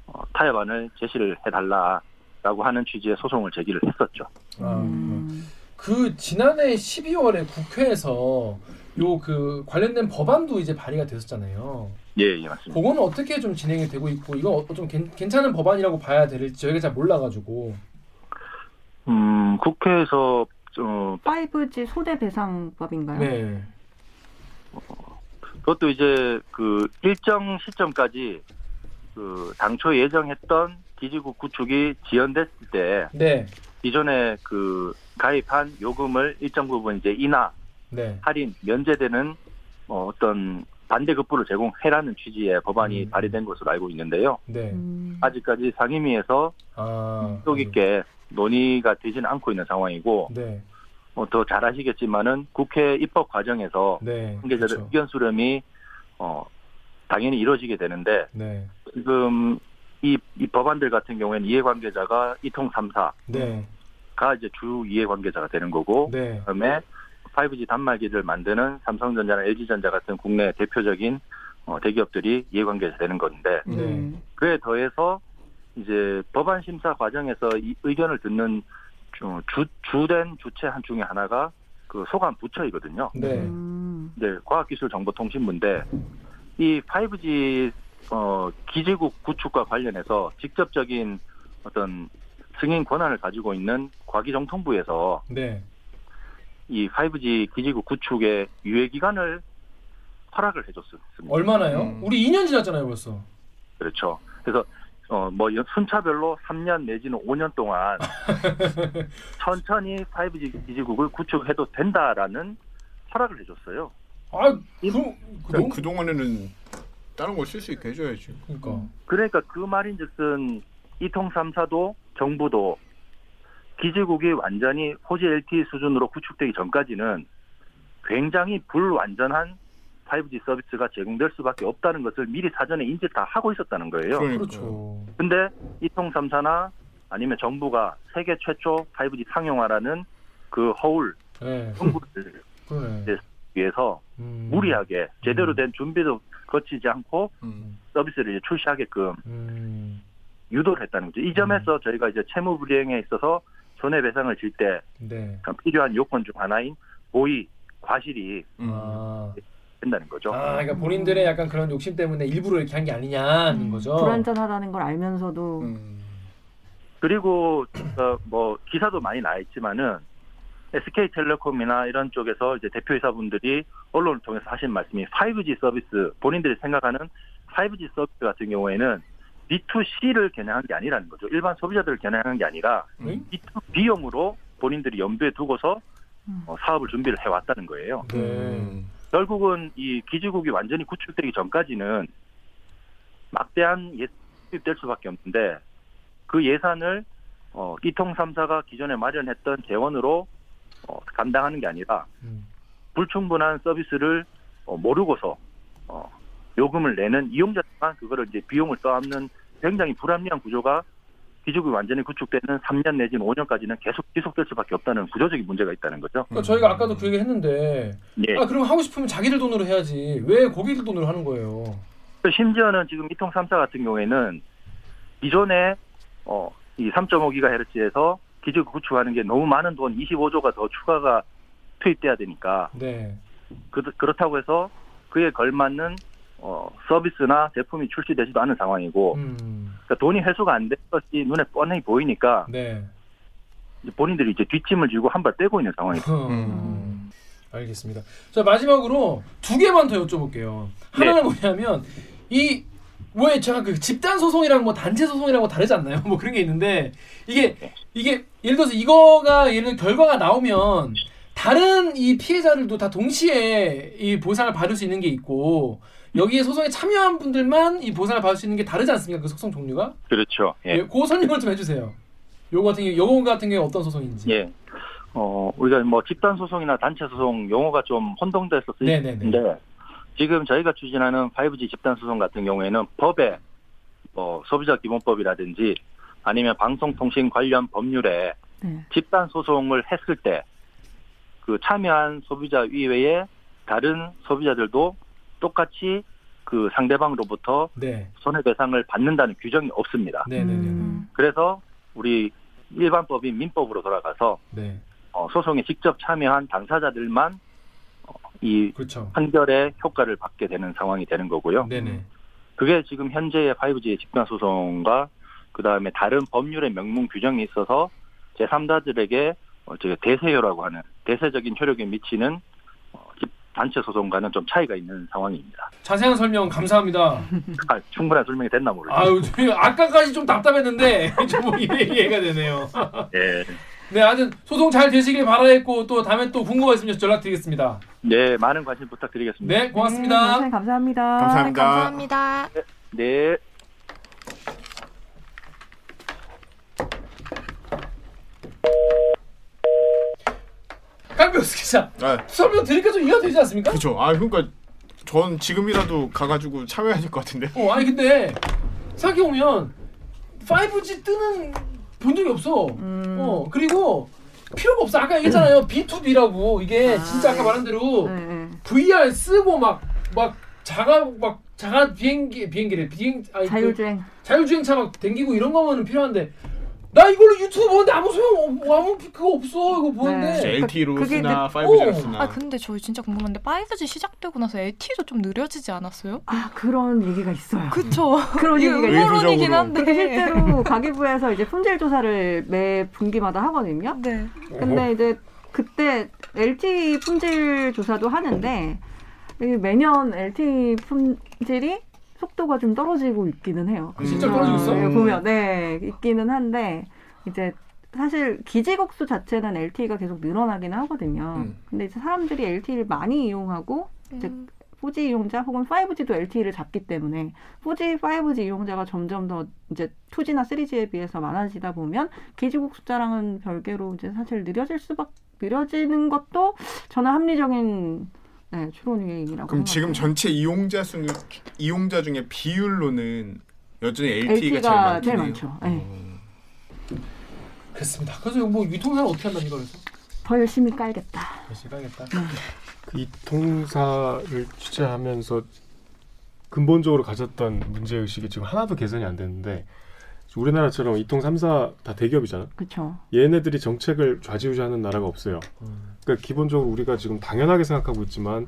어, 타협안을 제시를 해달라라고 하는 취지의 소송을 제기를 했었죠. 아, 음. 그 지난해 12월에 국회에서 요 그 관련된 법안도 이제 발의가 됐었잖아요. 예, 예, 맞습니다. 그거는 어떻게 좀 진행이 되고 있고 이거 어- 좀 괜, 괜찮은 법안이라고 봐야 될지 저희가 잘 몰라가지고 음, 국회에서 어, 5G 손해배상법인가요? 네, 그것도 이제 그 일정 시점까지 그 당초 예정했던 기지국 구축이 지연됐을 때 네, 기존에 그 가입한 요금을 일정 부분 이제 인하, 네. 할인, 면제되는 어, 어떤 반대 급부를 제공해라는 취지의 법안이 음. 발의된 것으로 알고 있는데요. 네. 음. 아직까지 상임위에서 아. 속 있게 논의가 되지는 않고 있는 상황이고 네. 뭐더잘 아시겠지만은 국회 입법 과정에서 네. 관계자들 그렇죠. 의견 수렴이 어 당연히 이루어지게 되는데 네. 지금 이, 이 법안들 같은 경우에는 이해관계자가 이통 3사가 네. 이제 주 이해관계자가 되는 거고 네. 그다음에 5G 단말기를 만드는 삼성전자나 LG전자 같은 국내 대표적인 어, 대기업들이 이해관계자 되는 건데 네. 음. 그에 더해서 이제 법안 심사 과정에서 이 의견을 듣는 주, 주 주된 주체 한 중에 하나가 그 소관 부처이거든요. 네. 음. 네, 과학기술정보통신부인데 이 5G 어, 기지국 구축과 관련해서 직접적인 어떤 승인 권한을 가지고 있는 과기정통부에서 네. 이 5G 기지국 구축의 유예 기간을 허락을 해줬습니다. 얼마나요? 음. 우리 2년 지났잖아요, 벌써. 그렇죠. 그래서 어 뭐 순차별로 3년 내지는 5년 동안 천천히 5G 기지국을 구축해도 된다라는 허락을 해줬어요. 아, 그, 그그 동안에는 다른 걸 쓸 수 있게 해줘야지. 그러니까. 그러니까 그 말인 즉슨 이통 3사도 정부도 기지국이 완전히 호지 LTE 수준으로 구축되기 전까지는 굉장히 불완전한 5G 서비스가 제공될 수밖에 없다는 것을 미리 사전에 인지 다 하고 있었다는 거예요. 그렇죠. 근데 이통 3사나 아니면 정부가 세계 최초 5G 상용화라는 그 허울 네. 정부를. 네. 위해서 음. 무리하게 제대로 된 준비도 거치지 않고 음. 서비스를 이제 출시하게끔 음. 유도를 했다는 거죠. 이 점에서 저희가 이제 채무 불이행에 있어서 손해배상을 질때 네. 필요한 요건 중 하나인 고의 과실이 음. 아. 된다는 거죠. 아, 그러니까 본인들의 약간 그런 욕심 때문에 일부러 이렇게 한 게 아니냐는 음. 거죠. 불안전하다는 걸 알면서도 음. 그리고 어, 뭐 기사도 많이 나 있지만은 SK텔레콤이나 이런 쪽에서 이제 대표이사분들이 언론을 통해서 하신 말씀이 5G 서비스 본인들이 생각하는 5G 서비스 같은 경우에는 B2C를 겨냥한 게 아니라는 거죠. 일반 소비자들을 겨냥한 게 아니라 응? B2B용으로 본인들이 염두에 두고서 음. 어, 사업을 준비를 해왔다는 거예요. 네. 음. 결국은 이 기지국이 완전히 구축되기 전까지는 막대한 예산이 투입될 수밖에 없는데 그 예산을 어, 이통 3사가 기존에 마련했던 재원으로 어, 감당하는 게 아니라 음. 불충분한 서비스를 어, 모르고서 어, 요금을 내는 이용자만 그거를 이제 비용을 떠안는 굉장히 불합리한 구조가 기지국이 완전히 구축되는 3년 내지는 5년까지는 계속 지속될 수밖에 없다는 구조적인 문제가 있다는 거죠. 그러니까 저희가 아까도 그 얘기 했는데 예. 아 그럼 하고 싶으면 자기들 돈으로 해야지 왜 고객들 돈으로 하는 거예요? 심지어는 지금 이통 3사 같은 경우에는 기존에 어, 이 3.5GHz에서 기지국 구축하는 게 너무 많은 돈 25조가 더 추가가 투입돼야 되니까 네. 그, 그렇다고 해서 그에 걸맞는 어, 서비스나 제품이 출시되지도 않은 상황이고 음. 그러니까 돈이 회수가 안 된 것이 눈에 뻔히 보이니까 네. 이제 본인들이 이제 뒷짐을 지고 한 발 떼고 있는 상황이죠. 음. 알겠습니다. 자 마지막으로 두 개만 더 여쭤볼게요. 하나는 뭐냐면 이왜 제가 그 집단 소송이랑 뭐 단체 소송이랑 뭐 다르지 않나요? 뭐 그런 게 있는데 이게 이게 예를 들어서 이거가 예를 들어 결과가 나오면 다른 이 피해자들도 다 동시에 이 보상을 받을 수 있는 게 있고 여기에 소송에 참여한 분들만 이 보상을 받을 수 있는 게 다르지 않습니까? 그 소송 종류가? 그렇죠. 예. 예, 그 설명을 좀 해주세요. 요거 같은 게 요거 같은 게 어떤 소송인지. 예. 어, 우리가 뭐 집단 소송이나 단체 소송 용어가 좀 혼동돼서 네네네. 쓰이는데 지금 저희가 추진하는 5G 집단 소송 같은 경우에는 법에 뭐 소비자 기본법이라든지 아니면 방송통신 관련 법률에 네. 집단 소송을 했을 때 그 참여한 소비자 이외에 다른 소비자들도 똑같이 그 상대방으로부터 네. 손해배상을 받는다는 규정이 없습니다. 네네네. 음. 그래서 우리 일반법인 민법으로 돌아가서 네. 어, 소송에 직접 참여한 당사자들만 어, 이 그렇죠. 판결의 효과를 받게 되는 상황이 되는 거고요. 네네. 그게 지금 현재의 5G의 집단 소송과 그 다음에 다른 법률의 명문 규정이 있어서 제3자들에게 어, 저 대세효라고 하는 대세적인 효력에 미치는 단체 소송과는 좀 차이가 있는 상황입니다. 자세한 설명 감사합니다. 아, 충분한 설명이 됐나 모르겠어요. 아유, 아까까지 좀 답답했는데 좀 이해- 이해가 되네요. 예. 네, 하여튼 소송 잘 되시길 바라겠고 또 다음에 또 궁금한 있으면 연락드리겠습니다. 네, 많은 관심 부탁드리겠습니다. 네, 고맙습니다. 네, 감사합니다. 감사합니다. 감사합니다. 네. 깡병수 기자 아, 설명 드리니까 좀 이해가 되지 않습니까? 그죠. 아, 그러니까 전 지금이라도 가가지고 참여해야 될 것 같은데. 어, 아니 근데 생각해 보면 5G 뜨는 본 적이 없어. 음. 어, 그리고 필요가 없어. 아까 얘기했잖아요. B2B라고 이게 아, 진짜 아까 말한 대로 네, 네. VR 쓰고 막막 자가 막 자가 비행기 비행기래 비행 아니 그 자율주행. 자율주행차 막 댕기고 이런 거면은 필요한데 나 이걸로 유튜브 보는데 아무 소용 없- 아무 그거 없어 이거 보는데 네. LT로 그게 쓰나 느- 5G로 어. 쓰나. 아 근데 저희 진짜 궁금한데 5G 시작되고 나서 LTE도 좀 느려지지 않았어요? 아 그런 얘기가 있어요. 그쵸. 그런 얘기가 의도적으로. 한데. 실제로 가계부에서 이제 품질 조사를 매 분기마다 하거든요. 네. 근데 이제 그때 LTE 품질 조사도 하는데 이 매년 LTE 품질이 속도가 좀 떨어지고 있기는 해요. 아, 진짜 떨어지고 있어? 네, 보면 네 있기는 한데 이제 사실 기지국수 자체는 LTE가 계속 늘어나기는 하거든요. 음. 근데 이제 사람들이 LTE를 많이 이용하고 이제 음. 4G 이용자 혹은 5G도 LTE를 잡기 때문에 4G, 5G 이용자가 점점 더 이제 2G나 3G에 비해서 많아지다 보면 기지국 숫자랑은 별개로 이제 사실 느려질 수밖 느려지는 것도 저는 합리적인 네, 추론이라고 그럼 지금. 전체 이용자 수 이용자 중에 비율로는 여전히 LTE가, LTE가 제일 많죠. 네. 어. 그렇습니다. 그래서 뭐 유통사는 어떻게 한답니까 그래서? 더 열심히 깔겠다. 열심히 하겠다. 그이 통사를 취재하면서 근본적으로 가졌던 문제 의식이 지금 하나도 개선이 안 됐는데 우리나라처럼 이통 3사 다 대기업이잖아. 그렇죠. 얘네들이 정책을 좌지우지하는 나라가 없어요. 음. 그러니까 기본적으로 우리가 지금 당연하게 생각하고 있지만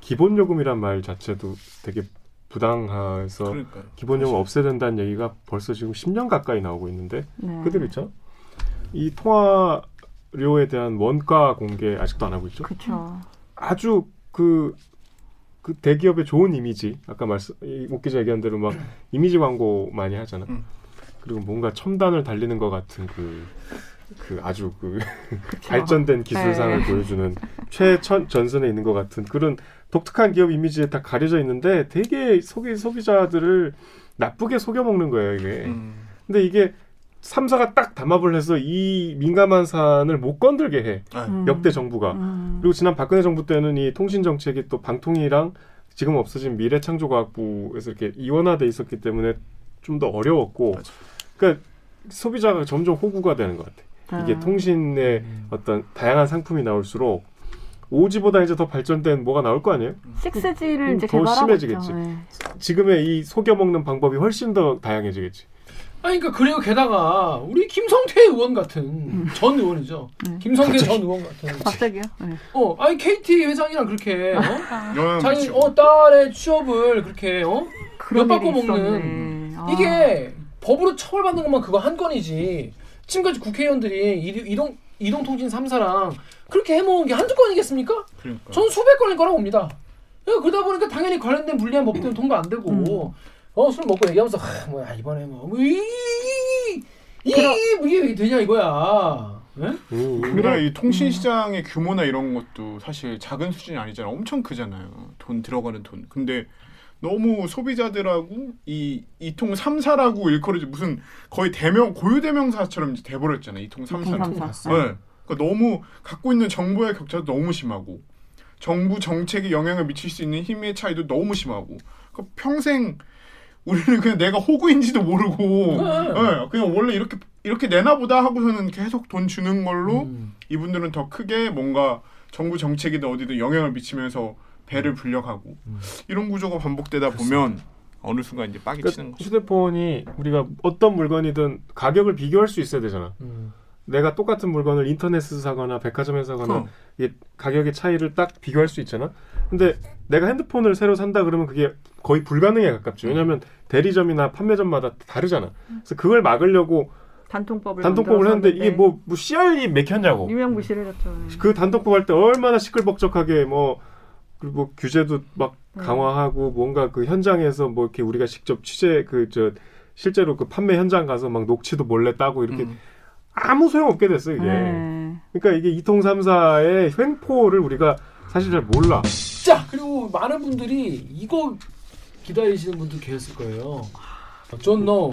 기본 요금이란 말 자체도 되게 부당해서 그러니까요. 기본 요금 없애야 된다는 얘기가 벌써 지금 10년 가까이 나오고 있는데 네. 그대로 있잖아. 이 통화료에 대한 원가 공개 아직도 안 하고 있죠. 그렇죠. 아주 그, 그 대기업의 좋은 이미지 아까 말씀 이목 기자 얘기한 대로 막 이미지 광고 많이 하잖아. 음. 그리고 뭔가 첨단을 달리는 것 같은 그, 그 아주 그 발전된 기술상을 네. 보여주는 최전 전선에 있는 것 같은 그런 독특한 기업 이미지에 다 가려져 있는데 되게 소비 소비자들을 나쁘게 속여 먹는 거예요 이게. 음. 근데 이게 삼사가 딱 담합을 해서 이 민감한 사안을 못 건들게 해 아, 음. 역대 정부가. 음. 그리고 지난 박근혜 정부 때는 이 통신 정책이 또 방통위랑 지금 없어진 미래창조과학부에서 이렇게 이원화돼 있었기 때문에 좀 더 어려웠고, 맞아. 그러니까 소비자가 점점 호구가 되는 것 같아. 이게 아. 통신의 음. 어떤 다양한 상품이 나올수록 5G보다 이제 더 발전된 뭐가 나올 거 아니에요? 6G를 이제 더 개발하고 심해지겠지. 있죠. 네. 지금의 이 속여 먹는 방법이 훨씬 더 다양해지겠지. 아니 그러니까 그리고 게다가 우리 김성태 의원 같은 전 의원이죠. 음. 김성태 전 의원 같은. 갑자기요? 네. 어, 아니 KT 회장이랑 그렇게 어? 영향을 자기. 어 딸의 취업을 그렇게 어? 엿바꿔 일이 먹는. 아. 이게 법으로 처벌받는 것만 그거 한 건이지. 지금까지 국회의원들이 이- 이동 이동 통신 3사랑 그렇게 해먹은 게 한두 건이겠습니까? 그러니까. 전 수백 건일 거라고 봅니다. 그러니까 그러다 보니까 당연히 관련된 불리한 법 때문에 통과 안 되고 음. 어술 먹고 얘기하면서 하, 뭐야 이번에 뭐이 이게 이게 되냐 이거야. 예? 음, 우리나라 이 통신 시장의 규모나 이런 것도 사실 작은 수준이 아니잖아요. 엄청 크잖아요. 돈 들어가는 돈. 근데 너무 소비자들하고 이 이통 3사라고 일컬어지 무슨 거의 대명 고유 대명사처럼 이제 돼버렸잖아요. 이통 3사. 삼사. 봤어. 네. 그러니까 너무 갖고 있는 정보의 격차도 너무 심하고 정부 정책에 영향을 미칠 수 있는 힘의 차이도 너무 심하고 그러니까 평생 우리는 그냥 내가 호구인지도 모르고 네, 그냥 원래 이렇게 이렇게 내나 보다 하고서는 계속 돈 주는 걸로 음. 이분들은 더 크게 뭔가 정부 정책이든 어디든 영향을 미치면서 배를 불려가고 음. 이런 구조가 반복되다 보면 어느 순간 이제 빡이 치는 그러니까 거죠. 휴대폰이 우리가 어떤 물건이든 가격을 비교할 수 있어야 되잖아. 음. 내가 똑같은 물건을 인터넷에서 사거나 백화점에서 사거나 그럼. 이게 가격의 차이를 딱 비교할 수 있잖아. 근데 내가 핸드폰을 새로 산다 그러면 그게 거의 불가능에 가깝죠. 왜냐하면 대리점이나 판매점마다 다르잖아. 그래서 그걸 막으려고 단통법을 단통법을 했는데 이게 뭐, 뭐 CR이 맥혔냐고. 유명무실해졌죠. 네. 그 단통법 할 때 얼마나 시끌벅적하게 뭐 그리고 규제도 막 음. 강화하고 뭔가 그 현장에서 뭐 이렇게 우리가 직접 취재 그 저 실제로 그 판매 현장 가서 막 녹취도 몰래 따고 이렇게 음. 아무 소용 없게 됐어 이게. 네. 그러니까 이게 이통삼사의 횡포를 우리가 사실 잘 몰라. 자 그리고 많은 분들이 이거 기다리시는 분들 계셨을 거예요. 존노,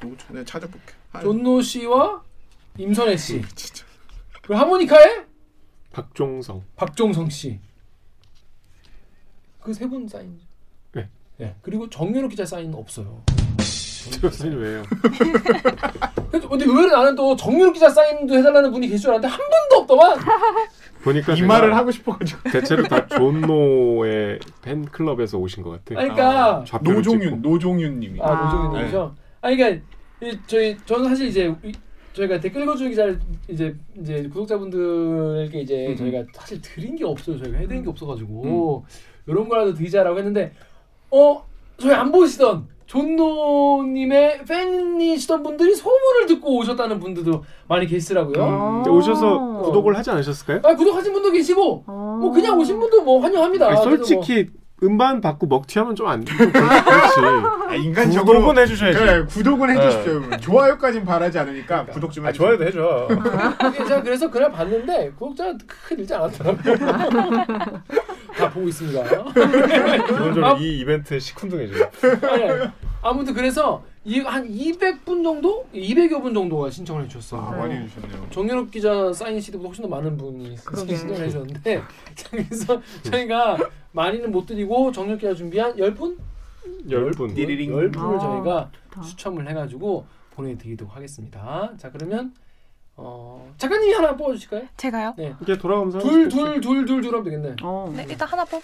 누구 차- 내가 찾아볼게. 아, 존노 씨와 임선혜 씨, 진짜. 그리고 하모니카의 박종성. 박종성 씨. 그 세 분 사인. 네. 네. 그리고 정윤호 기자 사인은 없어요. 저 사실 왜요? 근데 의외로 나는 또 정윤호 기자 사인도 해달라는 분이 계실 줄 알았는데 한 분도 없더만. 보니까 이 말을 하고 싶어가지고. 대체로 다 존노의 팬클럽에서 오신 것 같아. 아니, 그러니까 좌표를 노종윤, 찍고. 노종윤님이. 아, 아, 노정윤님이죠. 아니 그러니까 이, 저희 저는 사실 이제 이- 저희가 댓글 읽어주는 기자를 이제 이제 구독자분들에게 이제 음. 저희가 사실 드린 게 없어요. 저희가 해드린 게 없어가지고 이런 거라도 드리자라고 했는데 어 저희 안 보시던 존노님의 팬이시던 분들이 소문을 듣고 오셨다는 분들도 많이 계시더라고요. 어. 음, 오셔서 구독을 하지 않으셨을까요? 아 구독하신 분도 계시고 어. 뭐 그냥 오신 분도 뭐 환영합니다. 아니, 뭐 솔직히 음반 받고 먹튀하면 좀 안, 좀 그렇- 그렇지. 아, 인간적으로. 구독은 해주셔야지. 그래, 구독은 해주십시오. 좋아요까지는 바라지 않으니까 구독 좀 아, 해주세요. 좋아요도 해줘. 제가 그래서 그날 봤는데 구독자가 크게 늘지 않았더라고요. 다 보고 있습니다. 기본적으로 이 이벤트에 시큰둥해져. 아니, 아니. 아무튼 그래서 이, 한 200분 정도? 200여 분 정도가 신청을 해주셨어. 아, 많이 해주셨네요. 정윤욱 기자 사인 CD보다 훨씬 더 많은 분이 그러게. 신청을 해주셨는데 자, 그래서 저희가 많이는 못 드리고 정윤욱 기자 준비한 10분? 열 분. 띠리링. 10분을 아, 저희가 좋다. 추첨을 해가지고 보내드리도록 하겠습니다. 자 그러면 어, 작가님이 하나 뽑아주실까요? 제가요? 네. 이렇게 돌아가면서 둘, 둘, 둘, 둘, 둘 하면 되겠네. 어. 네, 일단 하나 뽑.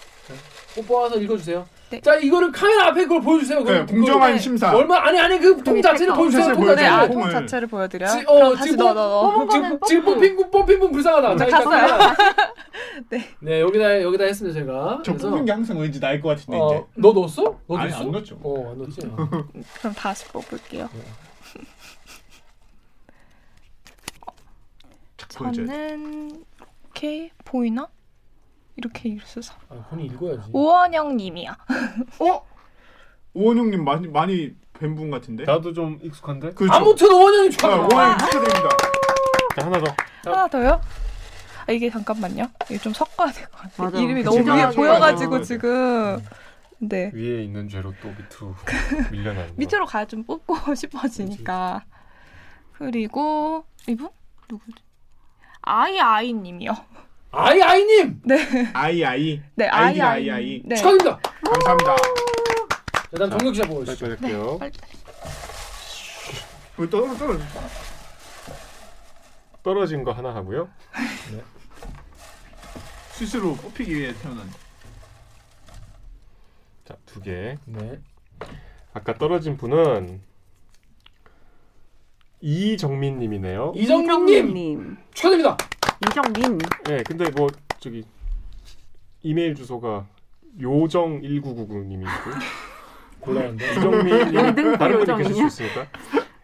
꼭 뽑아서 읽어주세요. 네. 자, 이거를 카메라 앞에 그걸 보여주세요. 그래, 그- 공정한 네. 심사. 그 얼마 아니 아니 그통 자체를 보여주세요. 통. 네, 자체를. 아, 통- 자체를 보여드려요. 지, 어, 지금 넣어, 뽑- 넣어. 지금 거는 지금 뽑힌 분 뽑힌 분 불쌍하다. 자, 일단. 네. 네, 여기다 여기다 했습니다 제가. 저 뽑은 게 항상 왠지 나을 것 같은데, 어, 이제. 너 넣었어? 너 아니, 넣었어? 안 넣었죠. 어, 안 넣었지. 그럼 다시 뽑을게요. 보여줘야 돼. 저는 이렇게 보이나? 이렇게 읽어서 아, 본인 읽어야지. 오원영 님이요. 어? 오원용님 많이, 많이 뵌 분 같은데? 나도 좀 익숙한데. 그렇죠. 아무튼 오원영님 아, 축하드립니다. 오원용 축하드립니다. 자, 하나 더. 하나 더요? 아, 이게 잠깐만요. 이거 좀 섞어야 될 것 같아요. 맞아. 이름이 그치, 너무 위에. 보여가지고 맞아. 지금. 네. 위에 있는 죄로 또 밑으로 밀려나는 거. 밑으로 가야 좀 뽑고 싶어지니까. 그리고 이분 누구지? 아이 아이님이요. 아이 아이님 아이, 아이. 네, 아이디, 아이 아이, 아이. 아이. 네. 감사합니다. 축하드립니다. 자, 다음 정력 기자 보여주시죠. 빨리 네, 할게요. 빨리. 왜 떨어, 떨어. 떨어진 거 하나 하고요. 스스로 뽑히기 위해 태어난. 자, 두 개. 네. 아까 떨어진 분은 이정민님이네요. 이정민님 님 축하드립니다. 이정민. 네, 근데 뭐 저기 이메일 주소가 요정 1999님이고 곤란한데. 이정민님 다른 분이? 계실 수 있으니까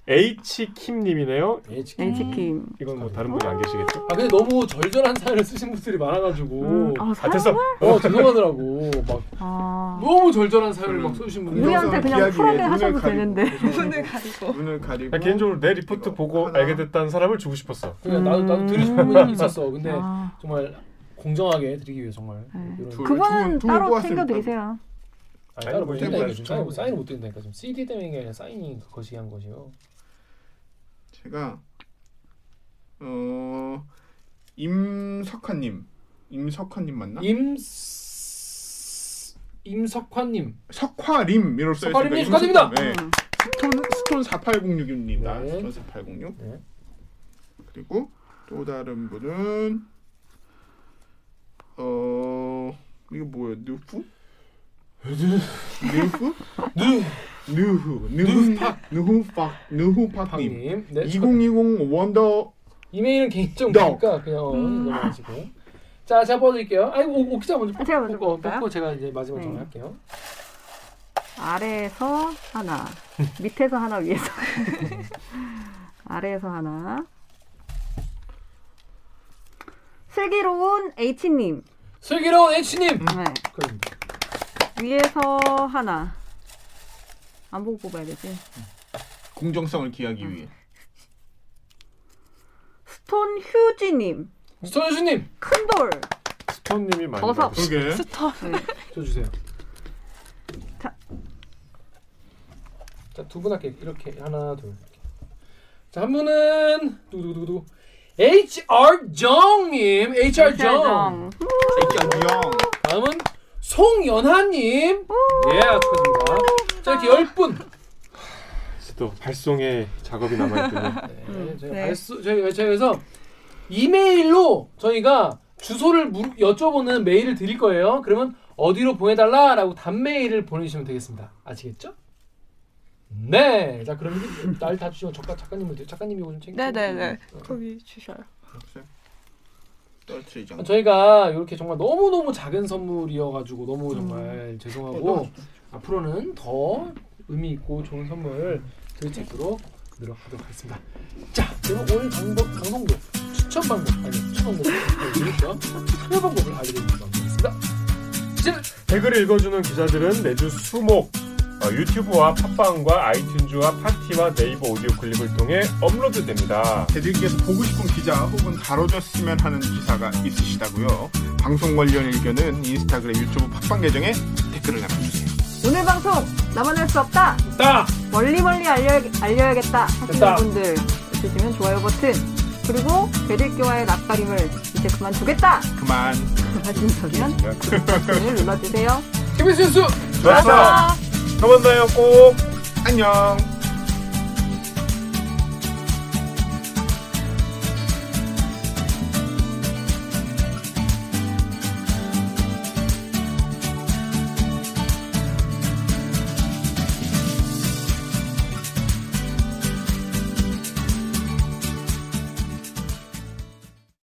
H 킴님이네요. 예, 지금. 엔치킴. 이건 뭐 다른 분이 안 계시겠죠? 아 근데 너무 절절한 사연을 쓰신 분들이 많아가지고 음, 아, 아 됐어. 어 죄송하더라고 막 아. 너무 절절한 사연을 음. 막 써주신 분들이 우리한테 그냥 위해 하셔도. 되는데. 눈을 가리고. 눈을 가리고. 나 개인적으로 내 리포트 보고 하나. 알게 됐다는 사람을 주고 싶었어. 그러니까 나도 나도 음. 드리고 싶은 분이 있었어 근데 아. 정말 공정하게 드리기 위해 정말 네. 둘. 그거는 두분 따로 뽑았으니까. 챙겨 드리세요. 아니 따로 못 드린다니까 뭐 지금 사인 사인을 못 드린다니까 지금 CD 때문에 사인이 거시기 한 거지요 제가 어 임석환님 임석환님 맞나? 임 임석환님 석화림 써 석화림님 있으니까 축하드립니다. 네. 음. 스톤 스톤 4806입니다. 네. 스톤 4806. 네. 그리고 또 다른 분은 어 이거 뭐예요? 누프? 누프? 누 누후 누후팍 누후팍 누후팍님 네 2020 원더 이메일은 개인정 No. 보니까 그냥 어, 음. 넘어가시고 자 제가 뽑아드릴게요 아니 오, 오 기자 먼저 아, 제가 먼저 뽑고 뽑을까요? 뽑고 제가 이제 마지막 네. 정할게요 아래에서 하나, 밑에서 하나, 위에서 아래에서 하나. 슬기로운 H님 슬기로운 H님 네. 축하드립니다 위에서 하나. 안 보고 뽑아야 되지. 공정성을 기하기 위해 스톤 휴지님, 스톤유수님 큰 돌, 스톤님이 많이 버섯. 그러게. 스톱. 줘주세요. 자. 자두 분 할게 이렇게 하나 둘. 자한 분은 누구누구누구 HR 정님 HR 정. 형. 다음은 송연하님. 예 축하드립니다. 자 이렇게 열 분. 또 발송의 작업이 남아있군요. 네, 저희가 네. 발수, 저희가 그래서 이메일로 저희가 주소를 물, 여쭤보는 메일을 드릴 거예요. 그러면 어디로 보내달라라고 단메일을 보내주시면 되겠습니다. 아시겠죠? 네. 자 그럼 날다 주시면 작가 작가님을 작가님이 오늘 챙겨. 네네네. 어. 거기 주셔요. 떨치장. 저희가 이렇게 정말 너무 너무 작은 선물이어가지고 너무 정말 죄송하고 앞으로는 더 의미 있고 좋은 선물 드릴 수 있도록 노력하도록 하겠습니다. 자, 그럼 오늘 방법 방송도 추천 방법 아니 추천 방법 드리죠. 참여 방법을 알려드리는 방법이겠습니다. 이제는 댓글을 읽어주는 기자들은 매주 수목 어, 유튜브와 팟빵과 아이튠즈와 파티와 네이버 오디오 클립을 통해 업로드됩니다. 대들기에서 보고 싶은 기자 혹은 다뤄줬으면 하는 기사가 있으시다고요. 방송 관련 의견은 인스타그램, 유튜브 팟빵 계정에 댓글을 남겨주세요. 오늘 방송 나만 할 수 없다. 딱 멀리 멀리 알려, 알려야겠다 하시는 됐다. 분들 있으시면 좋아요 버튼 그리고 대들교와의 낯가림을 이제 그만 두겠다 그만. 하시면 버튼을 눌러주세요. KBS 뉴스 좋았어. 또 만나요 꼭. 안녕.